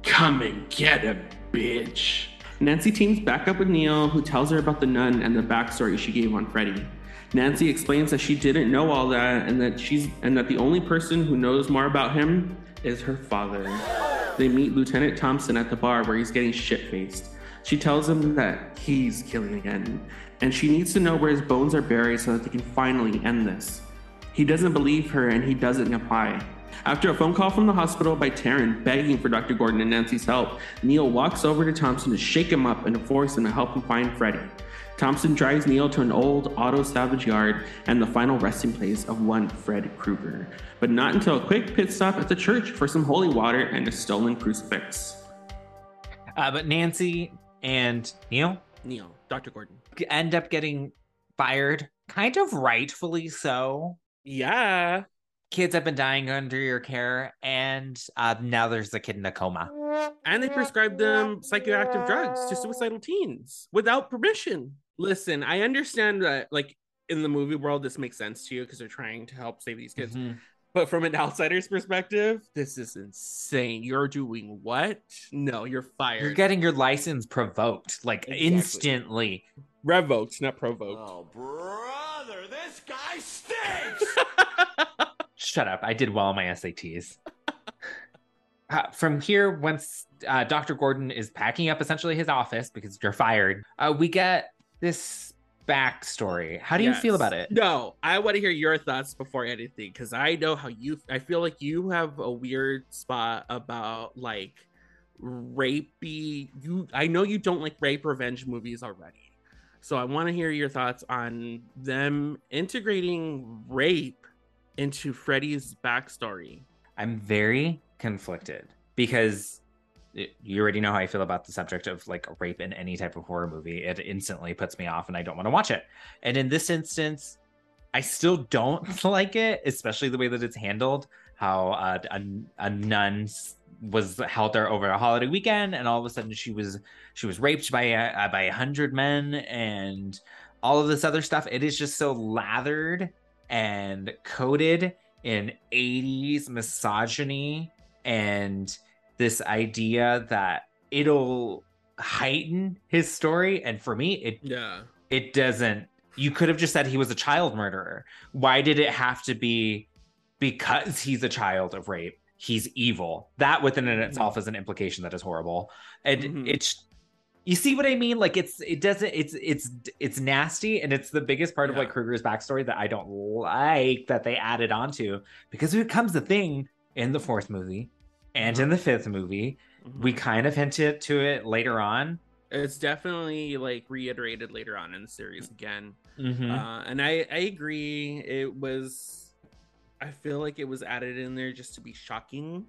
Come and get him, bitch. Nancy teams back up with Neil, who tells her about the nun and the backstory she gave on Freddy. Nancy explains that she didn't know all that and that she's and that the only person who knows more about him is her father. They meet Lieutenant Thompson at the bar where he's getting shit-faced. She tells him that he's killing again, and she needs to know where his bones are buried so that they can finally end this. He doesn't believe her and he doesn't apply. After a phone call from the hospital by Taryn begging for Dr. Gordon and Nancy's help, Neil walks over to Thompson to shake him up and to force him to help him find Freddy. Thompson drives Neil to an old auto salvage yard and the final resting place of one Fred Krueger, but not until a quick pit stop at the church for some holy water and a stolen crucifix. uh, but Nancy and Neil Neil, Dr. Gordon. end up getting fired, kind of rightfully so. Yeah. Kids have been dying under your care, and uh, now there's a kid in a coma. And they prescribed them psychoactive drugs to suicidal teens without permission. Listen, I understand that, like, in the movie world, this makes sense to you because they're trying to help save these kids. Mhm. But from an outsider's perspective, this is insane. You're doing what? No, you're fired. You're getting your license provoked, like Exactly. instantly. revoked, not provoked. Oh, brother, this guy stinks! Shut up. I did well on my SATs. Uh, from here, once uh, Dr. Gordon is packing up essentially his office because you're fired, uh, we get this backstory. How do you feel about it? No, I want to hear your thoughts before anything because I know how you. I feel like you have a weird spot about like rapey. You, I know you don't like rape revenge movies already, so I want to hear your thoughts on them integrating rape into Freddy's backstory. I'm very conflicted because it- you already know how I feel about the subject of like rape in any type of horror movie. It instantly puts me off and I don't want to watch it. And in this instance, I still don't like it, especially the way that it's handled. How uh, a, a nun was held there over a holiday weekend, and all of a sudden she was she was raped by a, uh, by a hundred men, and all of this other stuff. It is just so lathered and coated in 80s misogyny and this idea that it'll heighten his story. And for me it Yeah. it doesn't you could have just said he was a child murderer. Why did it have to be because he's a child of rape he's evil? That within and itself is an implication that is horrible. And Mhm. it's you see what i mean? Like it's it doesn't it's it's it's nasty. And it's the biggest part of like krueger's backstory that i don't like that they added onto because it becomes a thing in the fourth movie and in the fifth movie we kind of hinted to it later on It's definitely like reiterated later on in the series again. Mhm. Uh, and I, I agree. It was, I feel like it was added in there just to be shocking.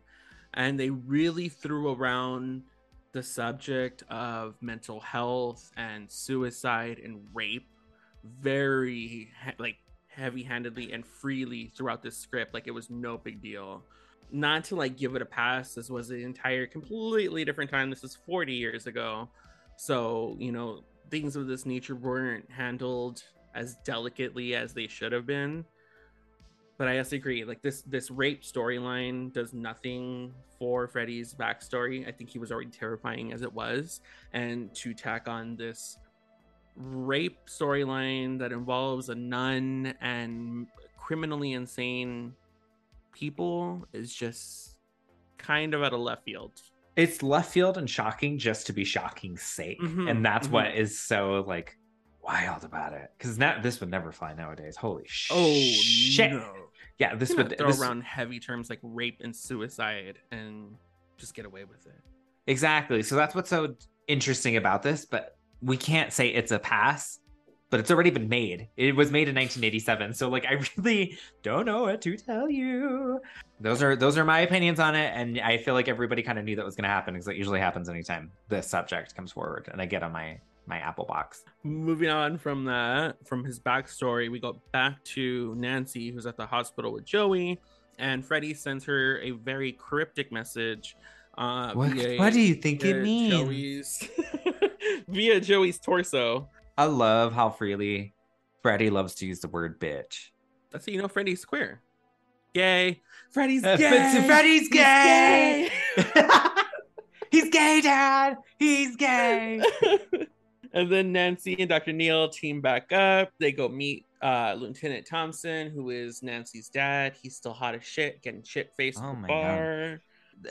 And they really threw around the subject of mental health and suicide and rape very like heavy-handedly and freely throughout the script like it was no big deal not to like give it a pass. This was an entire completely different time. This is 40 years ago. So you know things of this nature weren't handled as delicately as they should have been. But i also agree like this this rape storyline does nothing for freddy's backstory. I think he was already terrifying as it was. And to tack on this rape storyline that involves a nun and criminally insane people is just kind of out of left field. It's left field and shocking just to be shocking's sake. Mhm, And that's mhm. what is so like wild about it. Because now this would never fly nowadays. Holy Oh shit. no. Yeah, this would throw this- around heavy terms like rape and suicide and just get away with it. Exactly. So that's what's so interesting about this, but we can't say it's a pass, but it's already been made. It was made in 1987. So like I really don't know what to tell you. Those are those are my opinions on it and I feel like everybody kind of knew that was going to happen because it usually happens anytime this subject comes forward and I get on my my Apple box. Moving on from that, from his backstory, we go back to Nancy, who's at the hospital with Joey, and Freddy sends her a very cryptic message. Uh, What- via- what do you think it means? Joey's via Joey's torso. I love how freely Freddy loves to use the word bitch. That's how you know Freddy's queer. Gay. Freddy's Uh, gay. Freddy's- Freddy's He's gay. He's gay, Dad. He's gay. and then Nancy and Dr. Neil team back up. They go meet uh, Lieutenant Thompson, who is Nancy's dad. He's still hot as shit, getting shit faced Oh at the my bar.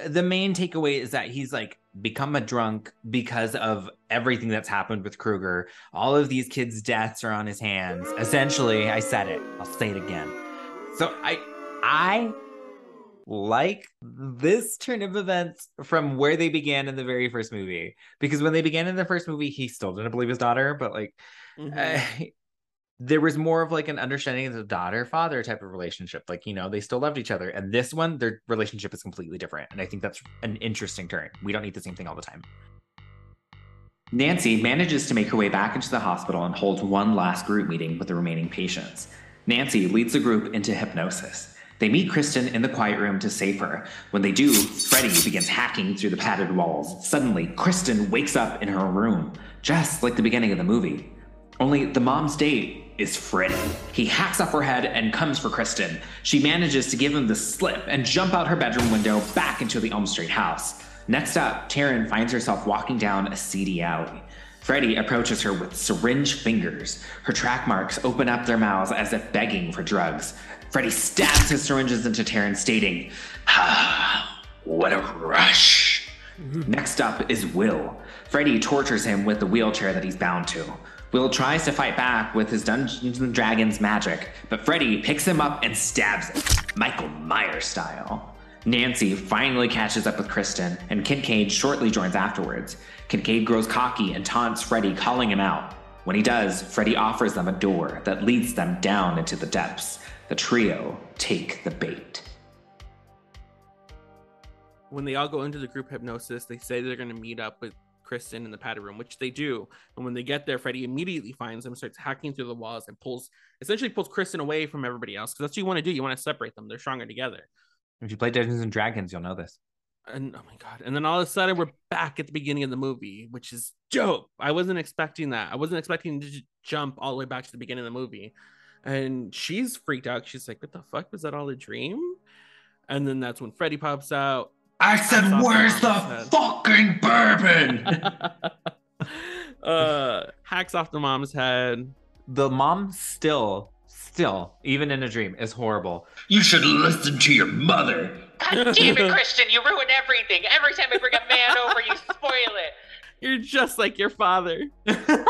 the main takeaway is that he's like become a drunk because of everything that's happened with Krueger. All of these kids' deaths are on his hands. Essentially, I said it. I'll say it again. So I I like this turn of events from where they began in the very first movie. Because when they began in the first movie, he still didn't believe his daughter, but like uh, there was more of like an understanding of the daughter father type of relationship like you know they still loved each other and this one their relationship is completely different and i think that's an interesting turn we don't need the same thing all the time Nancy manages to make her way back into the hospital and holds one last group meeting with the remaining patients. Nancy leads the group into hypnosis. They meet Kristen in the quiet room to save her. When they do, Freddy begins hacking through the padded walls. Suddenly, Kristen wakes up in her room, just like the beginning of the movie. Only the mom's date is Freddy. He hacks off her head and comes for Kristen. She manages to give him the slip and jump out her bedroom window back into the Elm Street house. Next up, Taryn finds herself walking down a seedy alley. Freddy approaches her with syringe fingers. Her track marks open up their mouths as if begging for drugs. Freddy stabs his syringes into Taryn, stating, Ah, what a rush. Next up is Will. Freddy tortures him with the wheelchair that he's bound to. Will tries to fight back with his Dungeons and Dragons magic, but Freddy picks him up and stabs him, Michael Myers style. Nancy finally catches up with Kristen, and Kincaid shortly joins afterwards. Kincaid grows cocky and taunts Freddy, calling him out. When he does, Freddy offers them a door that leads them down into the depths. The trio take the bait. when they all go into the group hypnosis, they say they're going to meet up with Kristen in the padded room, which they do. And when they get there, Freddy immediately finds them, starts hacking through the walls, and pulls essentially pulls Kristen away from everybody else because that's what you want to do. You want to separate them; they're stronger together. if you play dungeons and dragons you'll know this And oh my god! And then all of a sudden, we're back at the beginning of the movie, which is dope. I wasn't expecting that. I wasn't expecting to jump all the way back to the beginning of the movie. And she's freaked out. She's like, "What the fuck was that? All a dream?" And then that's when Freddy pops out. I said, hacks off where's the mom's head. fucking bourbon? uh hacks off the mom's head. The mom still, still, even in a dream, is horrible. You should listen to your mother. God damn it, Kristen, you ruin everything. Every time I bring a man over, you spoil it. You're just like your father.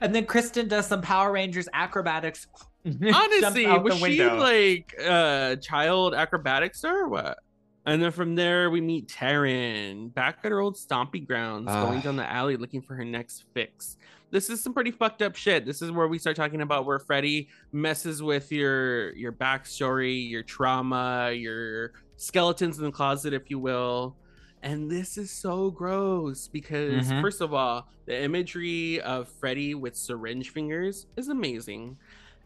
And then Kristen does some Power Rangers acrobatics. Honestly, was she window. like uh child acrobatics or what? And then from there, we meet Taryn back at her old stompy grounds, Ah. going down the alley looking for her next fix. This is some pretty fucked up shit. This is where we start talking about where Freddy messes with your your backstory, your trauma, your skeletons in the closet, if you will. And this is so gross because, Mhm. first of all, the imagery of Freddy with syringe fingers is amazing.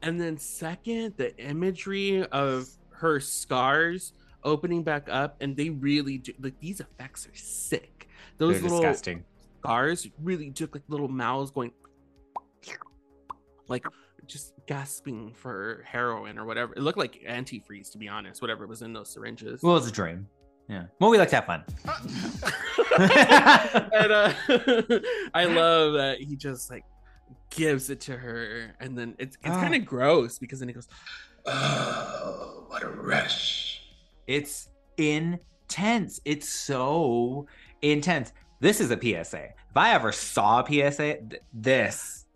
And then, second, the imagery of her scars opening back up, and they really do like these effects are sick. Those They're little disgusting. scars really took like little mouths going like just gasping for heroin or whatever. It looked like antifreeze, to be honest, whatever was in those syringes. Well, it's a dream. Yeah. Well, we like to have fun. and uh, I love that he just like gives it to her, and then it's it's Ah. kind of gross because then he goes, Oh, what a rush. It's intense. It's so intense. This is a PSA. If I ever saw a PSA, th- this.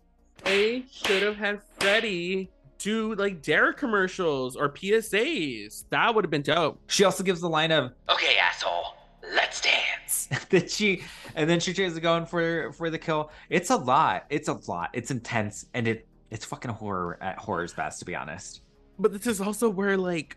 "They should have had Freddy do like Dare commercials or PSAs. That would have been dope." She also gives the line of Okay, asshole, let's dance. that she and then she tries to go in for for the kill. It's a lot. It's a lot. It's intense and it it's fucking horror at horror's best, to be honest. but this is also where like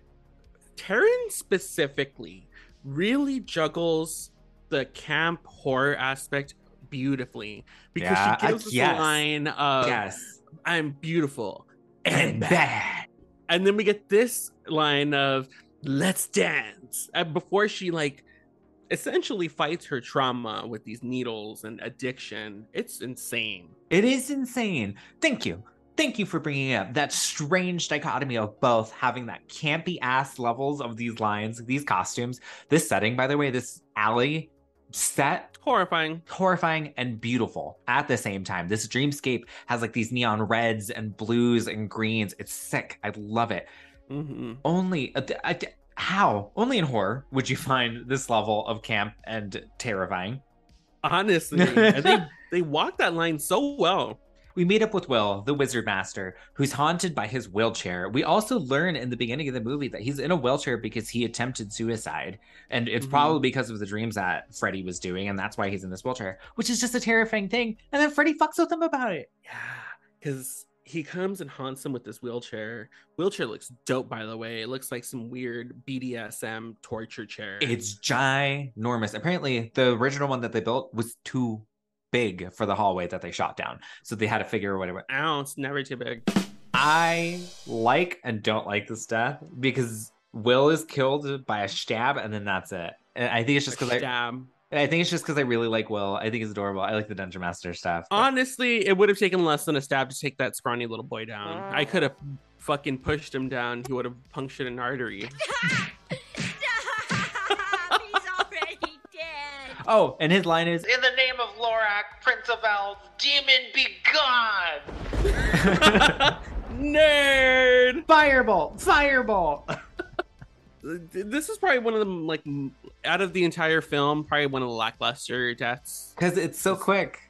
Taryn specifically really juggles the camp horror aspect beautifully because Yeah, she gives us yes. a line of yes. I'm beautiful And bad. and then we get this line of let's dance and before she like essentially fights her trauma with these needles and addiction it's insane It is insane. Thank you. Thank you for bringing up that strange dichotomy of both having that campy ass levels of these lines, these costumes, this setting, by the way, this alley set, horrifying horrifying and beautiful at the same time. This dreamscape has like these neon reds and blues and greens. It's sick. I love it. hmm Only, uh, th- how? Only in horror would you find this level of camp and terrifying. honestly and they they walk that line so well We meet up with Will, the wizard master, who's haunted by his wheelchair. We also learn in the beginning of the movie that he's in a wheelchair because he attempted suicide. And it's Mhm. probably because of the dreams that Freddy was doing, and that's why he's in this wheelchair, which is just a terrifying thing. And then Freddy fucks with him about it. Yeah, because he comes and haunts him with this wheelchair. Wheelchair looks dope, by the way. It looks like some weird BDSM torture chair. It's ginormous. Apparently, the original one that they built was too big for the hallway that they shot down. So they had to figure out whatever. ounce, never too big. I like and don't like this death because Will is killed by a stab and then that's it. And I think it's just because I, Stab. I think it's just because I really like Will. I think he's adorable. I like the Dungeon Master stuff. Honestly, it would have taken less than a stab to take that scrawny little boy down. I could have fucking pushed him down. He would have punctured an artery. He's already dead. Oh, and his line is In the name of Lorak, Prince of Elves, demon be gone! Nerd. Fireball, Fireball. This is probably one of them, like, out of the entire film, probably one of the lackluster deaths. Because it's so quick.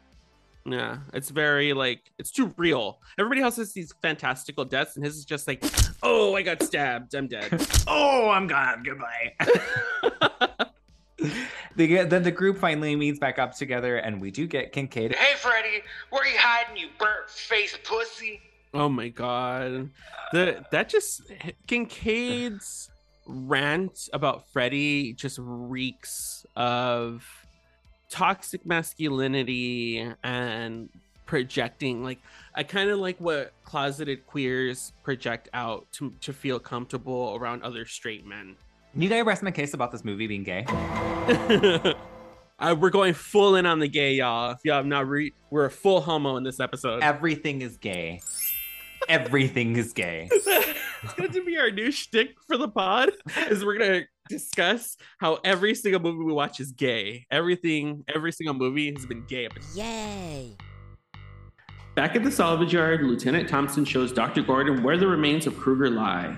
Yeah, it's very like it's too real. Everybody else has these fantastical deaths, and his is just like, oh, I got stabbed, I'm dead. Oh, I'm gone. Goodbye. They get, then the group finally meets back up together, and we do get Kincaid. Hey, Freddy, where you hiding, you burnt face pussy? oh my god, the that just Kincaid's rant about Freddy just reeks of toxic masculinity and projecting like i kind of like what closeted queers project out to, to feel comfortable around other straight men Need I rest my case about this movie being gay? uh, we're going full in on the gay y'all if y'all have not re- we're a full homo in this episode Everything is gay. Everything is gay. it's going to be our new shtick for the pod is we're gonna discuss how every single movie we watch is gay everything every single movie has been gay Yay. Back at the salvage yard, Lieutenant Thompson shows Dr. Gordon where the remains of Krueger lie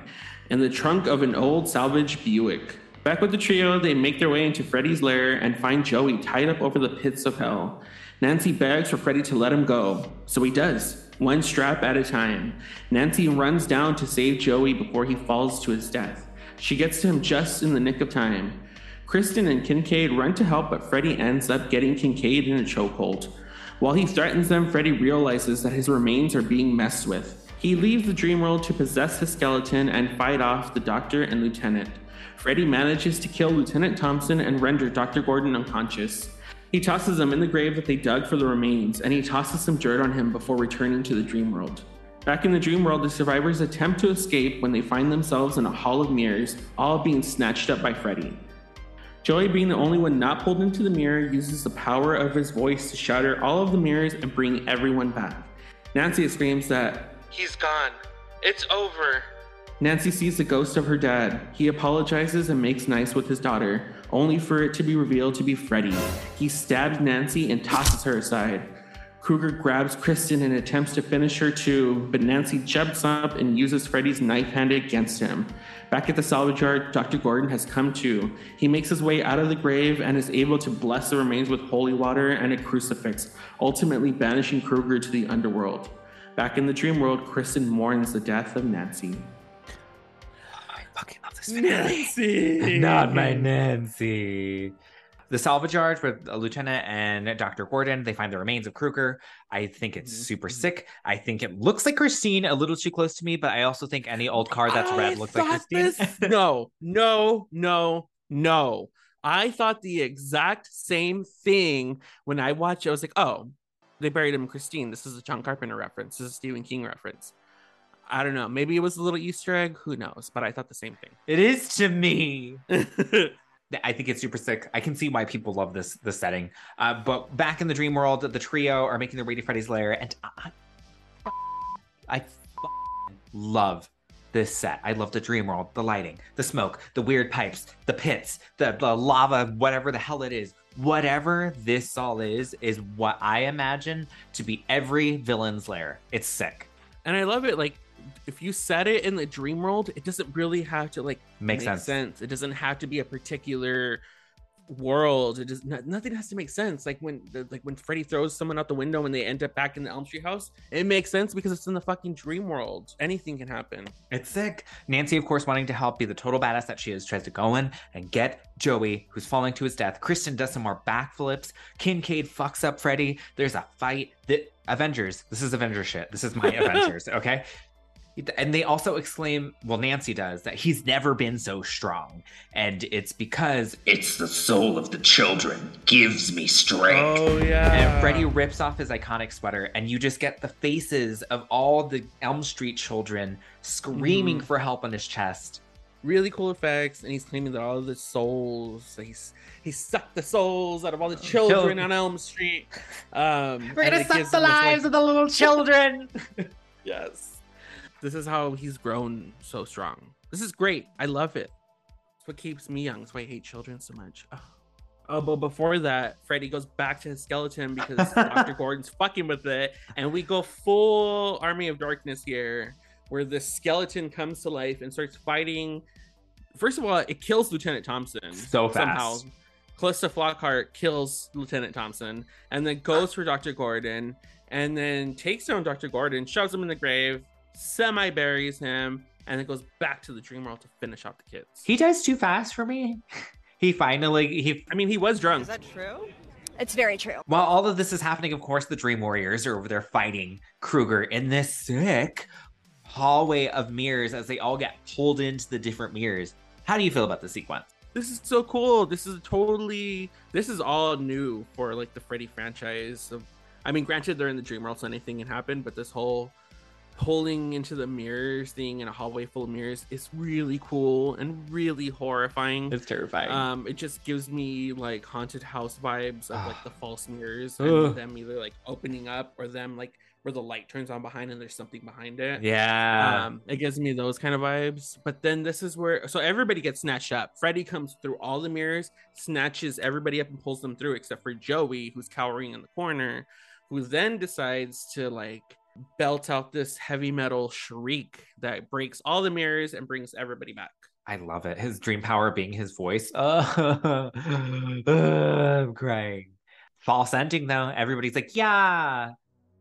in the trunk of an old salvage Buick. Back with the trio, they make their way into Freddy's lair and find Joey tied up over the pits of hell. Nancy begs for Freddy to let him go, so he does, one strap at a time. Nancy runs down to save Joey before he falls to his death. She gets to him just in the nick of time. Kristen and Kincaid run to help, but Freddy ends up getting Kincaid in a chokehold. While he threatens them, Freddy realizes that his remains are being messed with. He leaves the dream world to possess the skeleton and fight off the doctor and lieutenant. Freddy manages to kill Lieutenant Thompson and render Dr. Gordon unconscious. He tosses him in the grave that they dug for the remains, and he tosses some dirt on him before returning to the dream world. Back in the dream world, the survivors attempt to escape when they find themselves in a hall of mirrors, all being snatched up by Freddy. Joey, being the only one not pulled into the mirror, uses the power of his voice to shatter all of the mirrors and bring everyone back. Nancy exclaims that He's gone. It's over. Nancy sees the ghost of her dad. He apologizes and makes nice with his daughter, only for it to be revealed to be Freddy. He stabs Nancy and tosses her aside. Krueger grabs Kristen and attempts to finish her too, but Nancy jumps up and uses Freddy's knife hand against him. Back at the salvage yard, Dr. Gordon has come to. He makes his way out of the grave and is able to bless the remains with holy water and a crucifix, ultimately banishing Krueger to the underworld. Back in the dream world, Kristen mourns the death of Nancy. I fucking love this finale. Nancy! Not my Nancy. The salvage yard with a lieutenant and Dr. Gordon, they find the remains of Krueger. I think it's mm-hmm. super sick. I think it looks like Christine a little too close to me, but I also think any old car that's red looks like Christine. this- no, no, no, no. I thought the exact same thing when I watched it. I was like, oh, they buried him in Christine. This is a John Carpenter reference. This is a Stephen King reference. I don't know. Maybe it was a little Easter egg. Who knows? But I thought the same thing. It is to me. I think it's super sick. I can see why people love this the setting. Uh, but back in the dream world, the trio are making their way to Freddy's lair, and I, I f***ing love this set. I love the dream world, the lighting, the smoke, the weird pipes, the pits, the, the lava, whatever the hell it is. Whatever this all is, is what I imagine to be every villain's lair. It's sick. And I love it. Like, if you set it in the dream world, it doesn't really have to like Makes make sense. It doesn't have to be a particular world. It does not, nothing has to make sense. Like when the, like when Freddy throws someone out the window and they end up back in the Elm Street house, it makes sense because it's in the fucking dream world. Anything can happen. It's sick. Nancy, of course, wanting to help be the total badass that she is, tries to go in and get Joey, who's falling to his death. Kristen does some more backflips. Kincaid fucks up Freddy. There's a fight. The Avengers. This is Avengers shit. This is my Avengers. Okay. And they also exclaim, well, Nancy does, that he's never been so strong. And it's because It's the soul of the children gives me strength. Oh yeah. And Freddy rips off his iconic sweater, and you just get the faces of all the Elm Street children screaming Mhm. for help on his chest. Really cool effects, and he's claiming that all of the souls, he's he sucked the souls out of all the children Children. on Elm Street. Um, We're gonna it suck the him this, like- lives of the little children. Yes. This is how he's grown so strong. This is great. I love it. It's what keeps me young. That's why I hate children so much. Oh, oh but before that, Freddy goes back to his skeleton because Dr. Gordon's fucking with it. And we go full Army of Darkness here, where the skeleton comes to life and starts fighting. First of all, it kills Lieutenant Thompson. So fast. Calista Flockhart kills Lieutenant Thompson and then goes for Dr. Gordon and then takes down Dr. Gordon, shoves him in the grave, semi buries him, and then goes back to the dream world to finish off the kids. He dies too fast for me. He finally he I mean he was drunk. Is that true? It's very true. while all of this is happening, of course, the Dream Warriors are over there fighting Krueger in this sick hallway of mirrors as they all get pulled into the different mirrors. How do you feel about the sequence? This is so cool. This is totally this is all new for like the Freddy franchise. So, I mean, granted they're in the dream world, so anything can happen, but this whole pulling into the mirrors thing in a hallway full of mirrors is really cool and really horrifying. It's terrifying. Um, it just gives me like haunted house vibes of like the false mirrors Ugh. and them either like opening up or them like where the light turns on behind and there's something behind it. Yeah. Um, it gives me those kind of vibes. But then this is where so everybody gets snatched up. Freddy comes through all the mirrors, snatches everybody up and pulls them through, except for Joey, who's cowering in the corner, who then decides to like belt out this heavy metal shriek that breaks all the mirrors and brings everybody back. I love it. His dream power being his voice. Uh, I'm crying. False ending though. Everybody's like, yeah,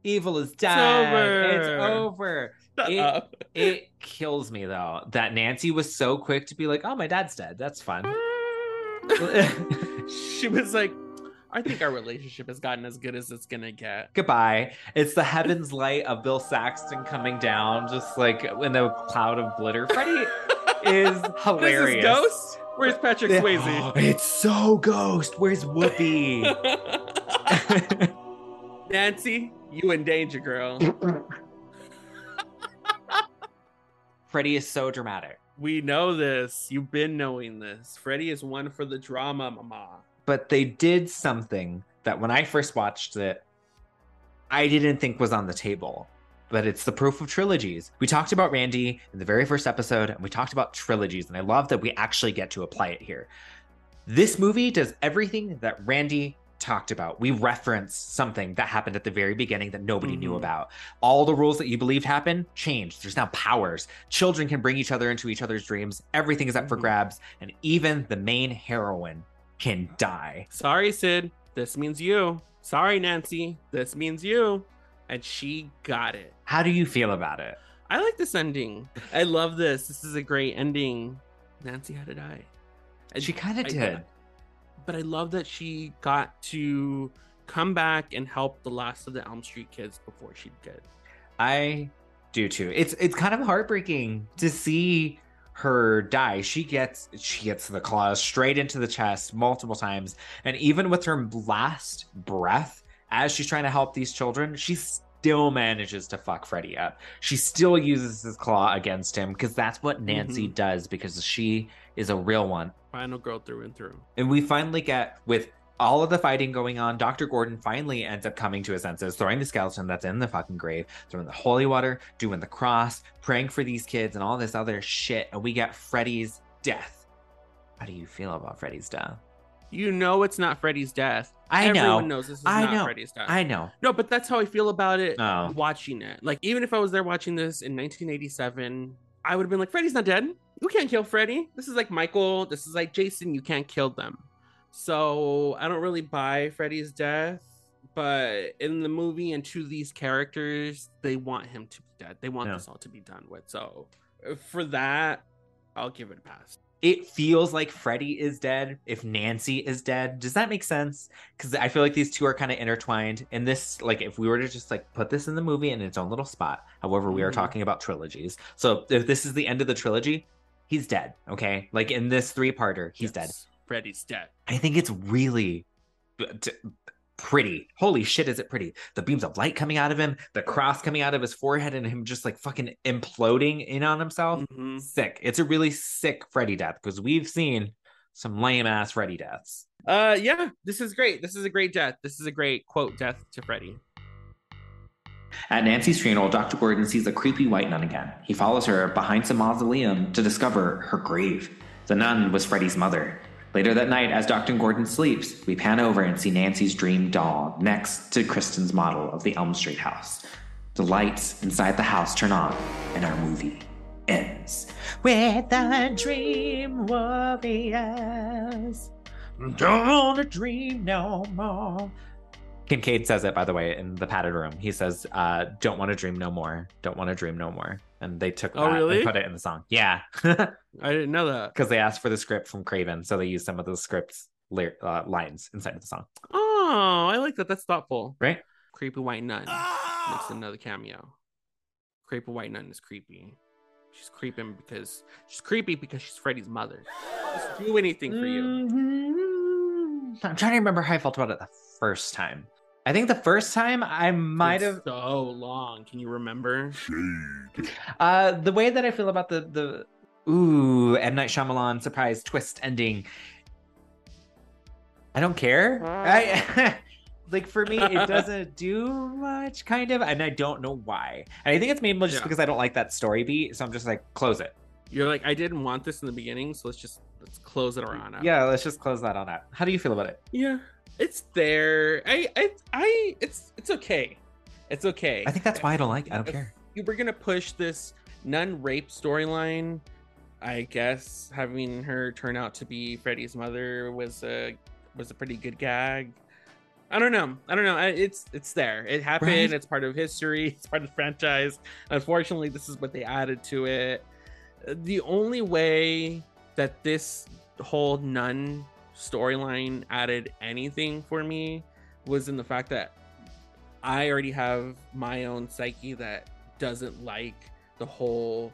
evil is dead. It's over." over. It, it kills me though that Nancy was so quick to be like, oh, my dad's dead. That's fun. she was like, I think our relationship has gotten as good as it's gonna get. Goodbye. It's the heavens light of Bill Saxton coming down, just like in a cloud of glitter. Freddy is hilarious. Ghost? Where's Patrick Swayze? It's so Ghost. Where's Whoopi? Nancy, you in danger, girl. Freddy is so dramatic. We know this. You've been knowing this. Freddy is one for the drama, mama. But they did something that when I first watched it, I didn't think was on the table. But it's the proof of trilogies. We talked about Randy in the very first episode, and we talked about trilogies, and I love that we actually get to apply it here. This movie does everything that Randy talked about. We reference something that happened at the very beginning that nobody knew mm-hmm. about. All the rules that you believed happened changed. There's now powers. Children can bring each other into each other's dreams. Everything is up for mm-hmm. grabs, and even the main heroine can die. Sorry, Sid. This means you. Sorry, Nancy. This means you. And she got it. How do you feel about it? I like this ending. I love this. This is a great ending. Nancy had to die. And She kind of I- did. But I love that she got to come back and help the last of the Elm Street kids before she did. I do too. It's it's kind of heartbreaking to see her die. She gets she gets the claws straight into the chest multiple times, and even with her last breath, as she's trying to help these children, she still manages to fuck Freddy up. She still uses his claw against him because that's what mm-hmm. Nancy does because she is a real one. Final girl through and through. And we finally get with all of the fighting going on, Dr. Gordon finally ends up coming to his senses, throwing the skeleton that's in the fucking grave, throwing the holy water, doing the cross, praying for these kids, and all this other shit. And we get Freddy's death. How do you feel about Freddy's death? You know it's not Freddy's death. I know. Everyone knows this is I not know. Freddy's death. I know. No, but that's how I feel about it Oh. watching it. Like, even if I was there watching this in 1987, I would have been like, Freddy's not dead. You can't kill Freddy. This is like Michael. This is like Jason. You can't kill them. So I don't really buy Freddy's death. But in the movie and to these characters, they want him to be dead. They want Yeah. this all to be done with. So for that, I'll give it a pass. It feels like Freddy is dead if Nancy is dead. Does that make sense? Because I feel like these two are kind of intertwined. And this, like, if we were to just like put this in the movie in its own little spot, however, we are Mhm. talking about trilogies. So if this is the end of the trilogy, he's dead. Okay, like in this three-parter, he's dead. Yes, Freddy's dead. I think it's really b- t- pretty. Holy shit, is it pretty? The beams of light coming out of him, the cross coming out of his forehead, and him just like fucking imploding in on himself. Mm-hmm. Sick. It's a really sick Freddy death because we've seen some lame ass Freddy deaths. Uh, yeah, this is great. This is a great death. This is a great quote death to Freddy. At Nancy's funeral, Dr. Gordon sees a creepy white nun again. He follows her behind some mausoleum to discover her grave. The nun was Freddy's mother. Later that night, as Dr. Gordon sleeps, we pan over and see Nancy's dream doll next to Kristen's model of the Elm Street house. The lights inside the house turn on, and our movie ends. With the dream warriors, don't wanna dream no more. Kincaid says it, by the way, in the padded room. He says, uh, "Don't want to dream no more. Don't want to dream no more." And they took Oh, that really? and put it in the song. Yeah, I didn't know that. because they asked for the script from Craven, so they used some of the script's ly- uh, lines inside of the song. Oh, I like that. That's thoughtful. Right? Creepy white nun makes another cameo. Creepy white nun is creepy. She's creeping because she's creepy because she's Freddy's mother. Just do anything for you. Mm-hmm. I'm trying to remember how I felt about it the first time. I think the first time I might have so long. Can you remember? uh the way that I feel about the the ooh M Night Shyamalan surprise twist ending. I don't care. I like for me it doesn't do much kind of and I don't know why. And I think it's mainly just Yeah. because I don't like that story beat, so I'm just like close it. You're like, I didn't want this in the beginning, so let's just let's close it around. now. Yeah, let's just close that on that. How do you feel about it? Yeah, it's there. I, I, I, it's, it's okay. It's okay. I think that's why I don't like it. I don't If care. You were gonna push this nun rape storyline. I guess having her turn out to be Freddy's mother was a was a pretty good gag. I don't know. I don't know. It's it's there. It happened. Right. It's part of history. It's part of the franchise. Unfortunately, this is what they added to it. The only way that this whole nun storyline added anything for me was in the fact that I already have my own psyche that doesn't like the whole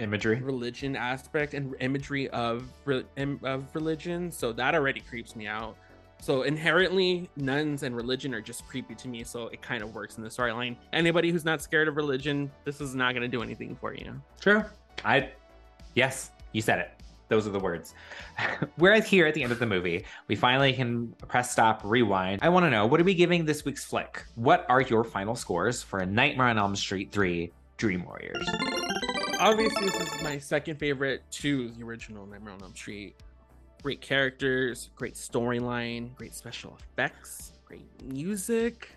imagery. religion aspect and imagery of of religion. So that already creeps me out. So inherently nuns and religion are just creepy to me. So it kind of works in the storyline. Anybody who's not scared of religion this is not going to do anything for you. True. I, yes, you said it. Those are the words. We're here at the end of the movie. We finally can press stop, rewind. I want to know what are we giving this week's flick? What are your final scores for A Nightmare on Elm Street 3 Dream Warriors? obviously this is my second favorite to the original Nightmare on Elm Street. Great characters, great storyline, great special effects, great music.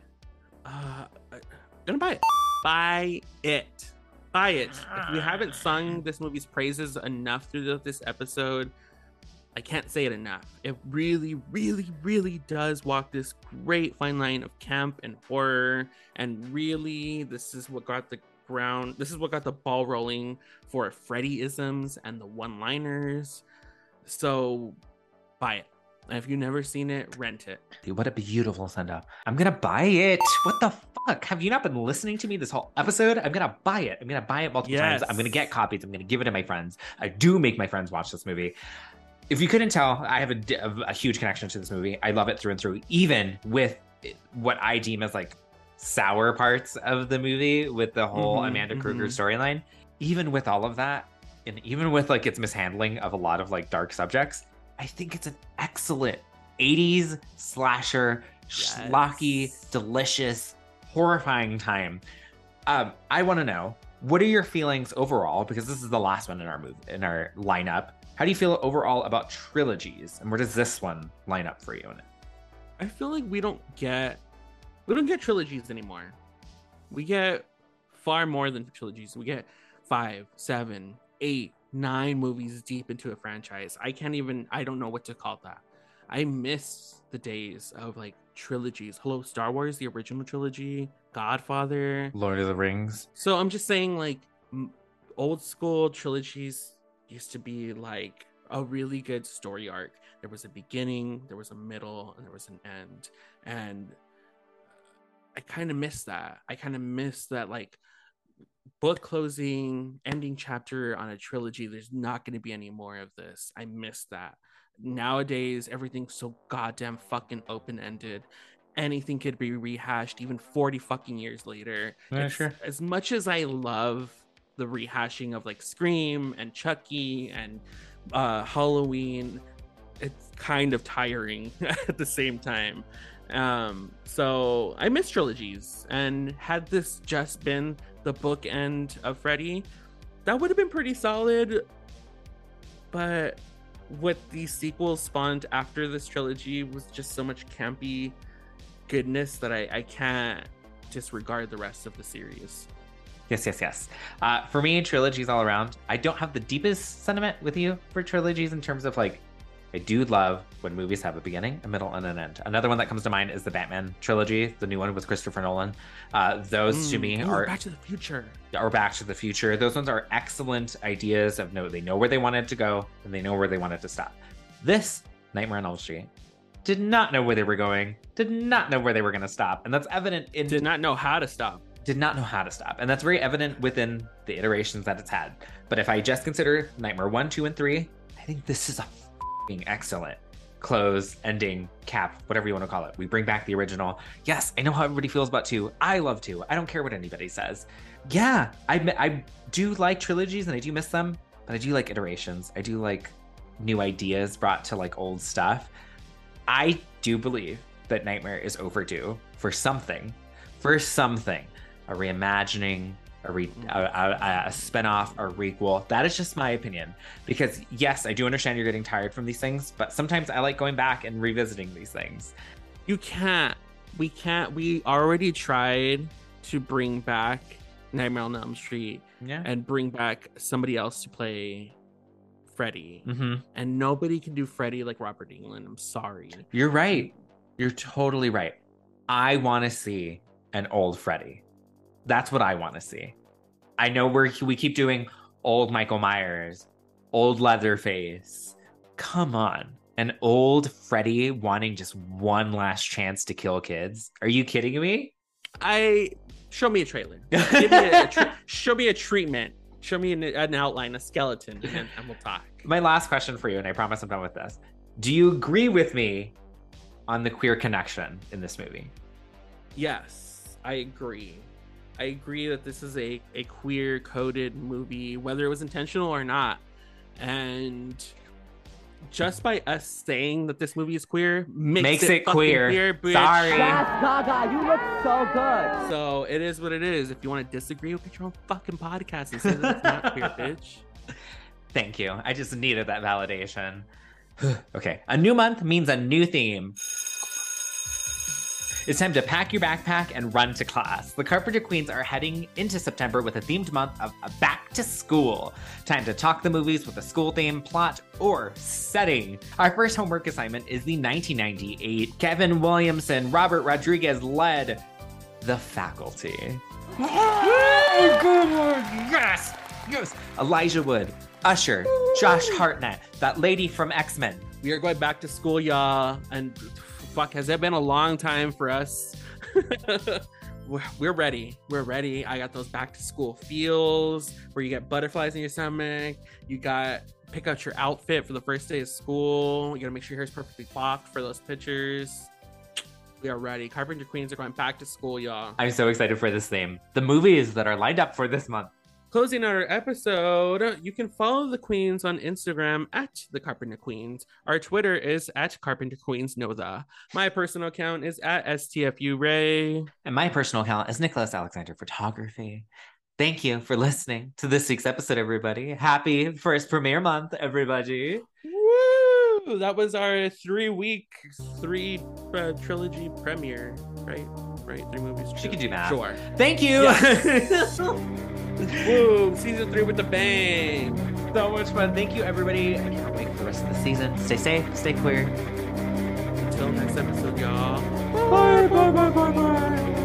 Uh, I'm gonna buy it. Buy it. Buy it. If we ah. haven't sung this movie's praises enough through this episode, I can't say it enough. It really, really, really does walk this great fine line of camp and horror. And really, this is what got the ground. This is what got the ball rolling for Freddy-isms and the one-liners. So, buy it. And if you've never seen it, rent it. Dude, what a beautiful send up. I'm gonna buy it. What the fuck? Have you not been listening to me this whole episode? I'm gonna buy it. I'm gonna buy it multiple times. I'm gonna get copies. I'm gonna give it to my friends. I do make my friends watch this movie. If you couldn't tell, I have a, a huge connection to this movie. I love it through and through, even with what I deem as like sour parts of the movie with the whole Mhm, Amanda Krueger mhm. storyline. Even with all of that, and even with like its mishandling of a lot of like dark subjects, I think it's an excellent 80s slasher, schlocky, delicious, horrifying time. Um, I want to know what are your feelings overall because this is the last one in our move in our lineup. How do you feel overall about trilogies, and where does this one line up for you in it? I feel like we don't get we don't get trilogies anymore. We get far more than trilogies. We get five, seven, eight, nine movies deep into a franchise. I can't even I don't know what to call that. I miss the days of like trilogies. Hello, Star Wars, the original trilogy, Godfather. Lord of the Rings. So I'm just saying, like, m- old school trilogies used to be like a really good story arc. There was a beginning, there was a middle, and there was an end. And I kind of miss that. I kind of miss that, like, book closing, ending chapter on a trilogy. There's not going to be any more of this. I miss that. Nowadays, everything's so goddamn fucking open ended. Anything could be rehashed even 40 fucking years later. Yeah, sure. As much as I love the rehashing of like Scream and Chucky and uh, Halloween, it's kind of tiring at the same time. Um, so I miss trilogies, and had this just been the bookend of Freddy, that would have been pretty solid. But what the sequels spawned after this trilogy was just so much campy goodness that I, I can't disregard the rest of the series. Yes, yes, yes. Uh, for me, trilogies all around. I don't have the deepest sentiment with you for trilogies in terms of like, I do love when movies have a beginning, a middle, and an end. Another one that comes to mind is the Batman trilogy, the new one with Christopher Nolan. Uh, those to Mm, me ooh, are Back to the Future. or Back to the Future. Those ones are excellent ideas of no, they know where they wanted to go and they know where they wanted to stop. This Nightmare on Elm Street did not know where they were going, did not know where they were going to stop, and that's evident in did not know how to stop. Did not know how to stop, and that's very evident within the iterations that it's had. But if I just consider Nightmare one, two, and three, I think this is a excellent close, ending, cap, whatever you want to call it. We bring back the original. Yes, I know how everybody feels about two. I love two. I don't care what anybody says. Yeah, I I do like trilogies and I do miss them, but I do like iterations. I do like new ideas brought to like old stuff. I do believe that Nightmare is overdue for something, for something, a reimagining, a, re- a, a, a spinoff, a requel. That is just my opinion. Because yes, I do understand you're getting tired from these things, but sometimes I like going back and revisiting these things. You can't. We can't. We already tried to bring back Nightmare on Elm Street Yeah. and bring back somebody else to play Freddy. Mhm. And nobody can do Freddy like Robert Englund. I'm sorry. You're right. You're totally right. I want to see an old Freddy. That's what I want to see. I know we're we keep doing old Michael Myers, old Leatherface. Come on. An old Freddy wanting just one last chance to kill kids. Are you kidding me? I show me a trailer. Give me a, a tre- show me a treatment. Show me an, an outline, a skeleton, and, and we'll talk. My last question for you, and I promise I'm done with this. Do you agree with me on the queer connection in this movie? Yes, I agree. I agree that this is a, a queer coded movie, whether it was intentional or not. And just by us saying that this movie is queer makes, Makes it, it fucking queer. Sorry. Yes, Gaga, you look so good. So it is what it is. If you want to disagree, with your own fucking podcast and say that it's not queer, bitch. Thank you. I just needed that validation. okay. A new month means a new theme. It's time to pack your backpack and run to class. The Carpenter Queens are heading into September with a themed month of a back to school. Time to talk the movies with a school theme, plot, or setting. Our first homework assignment is the 1998 Kevin Williamson Robert Rodriguez led The Faculty. Oh, yes! Yes! Elijah Wood, Usher, Josh Hartnett, that lady from X Men. We are going back to school, y'all. And fuck, has it been a long time for us? we're, ready. We're ready. I got those back to school feels where you get butterflies in your stomach. You got pick out your outfit for the first day of school. You gotta make sure your hair's perfectly coiffed for those pictures. We are ready. Carpenter Queens are going back to school, y'all. I'm so excited for this theme. The movies that are lined up for this month. Closing out our episode, you can follow the Queens on Instagram at the Carpenter Queens. Our Twitter is at Carpenter Queens The. My personal account is at STFU Ray. And my personal account is Nicholas Alexander Photography. Thank you for listening to this week's episode, everybody. Happy first premiere month, everybody. Woo! That was our three week, three uh, trilogy premiere, right? Right? Three movies. She can do math. Sure. Thank you. Yes. Woo! Season three with the bang. so much fun. Thank you, everybody. I can't wait for the rest of the season. Stay safe, stay queer. Until next episode, y'all. Bye, bye, bye, bye, bye.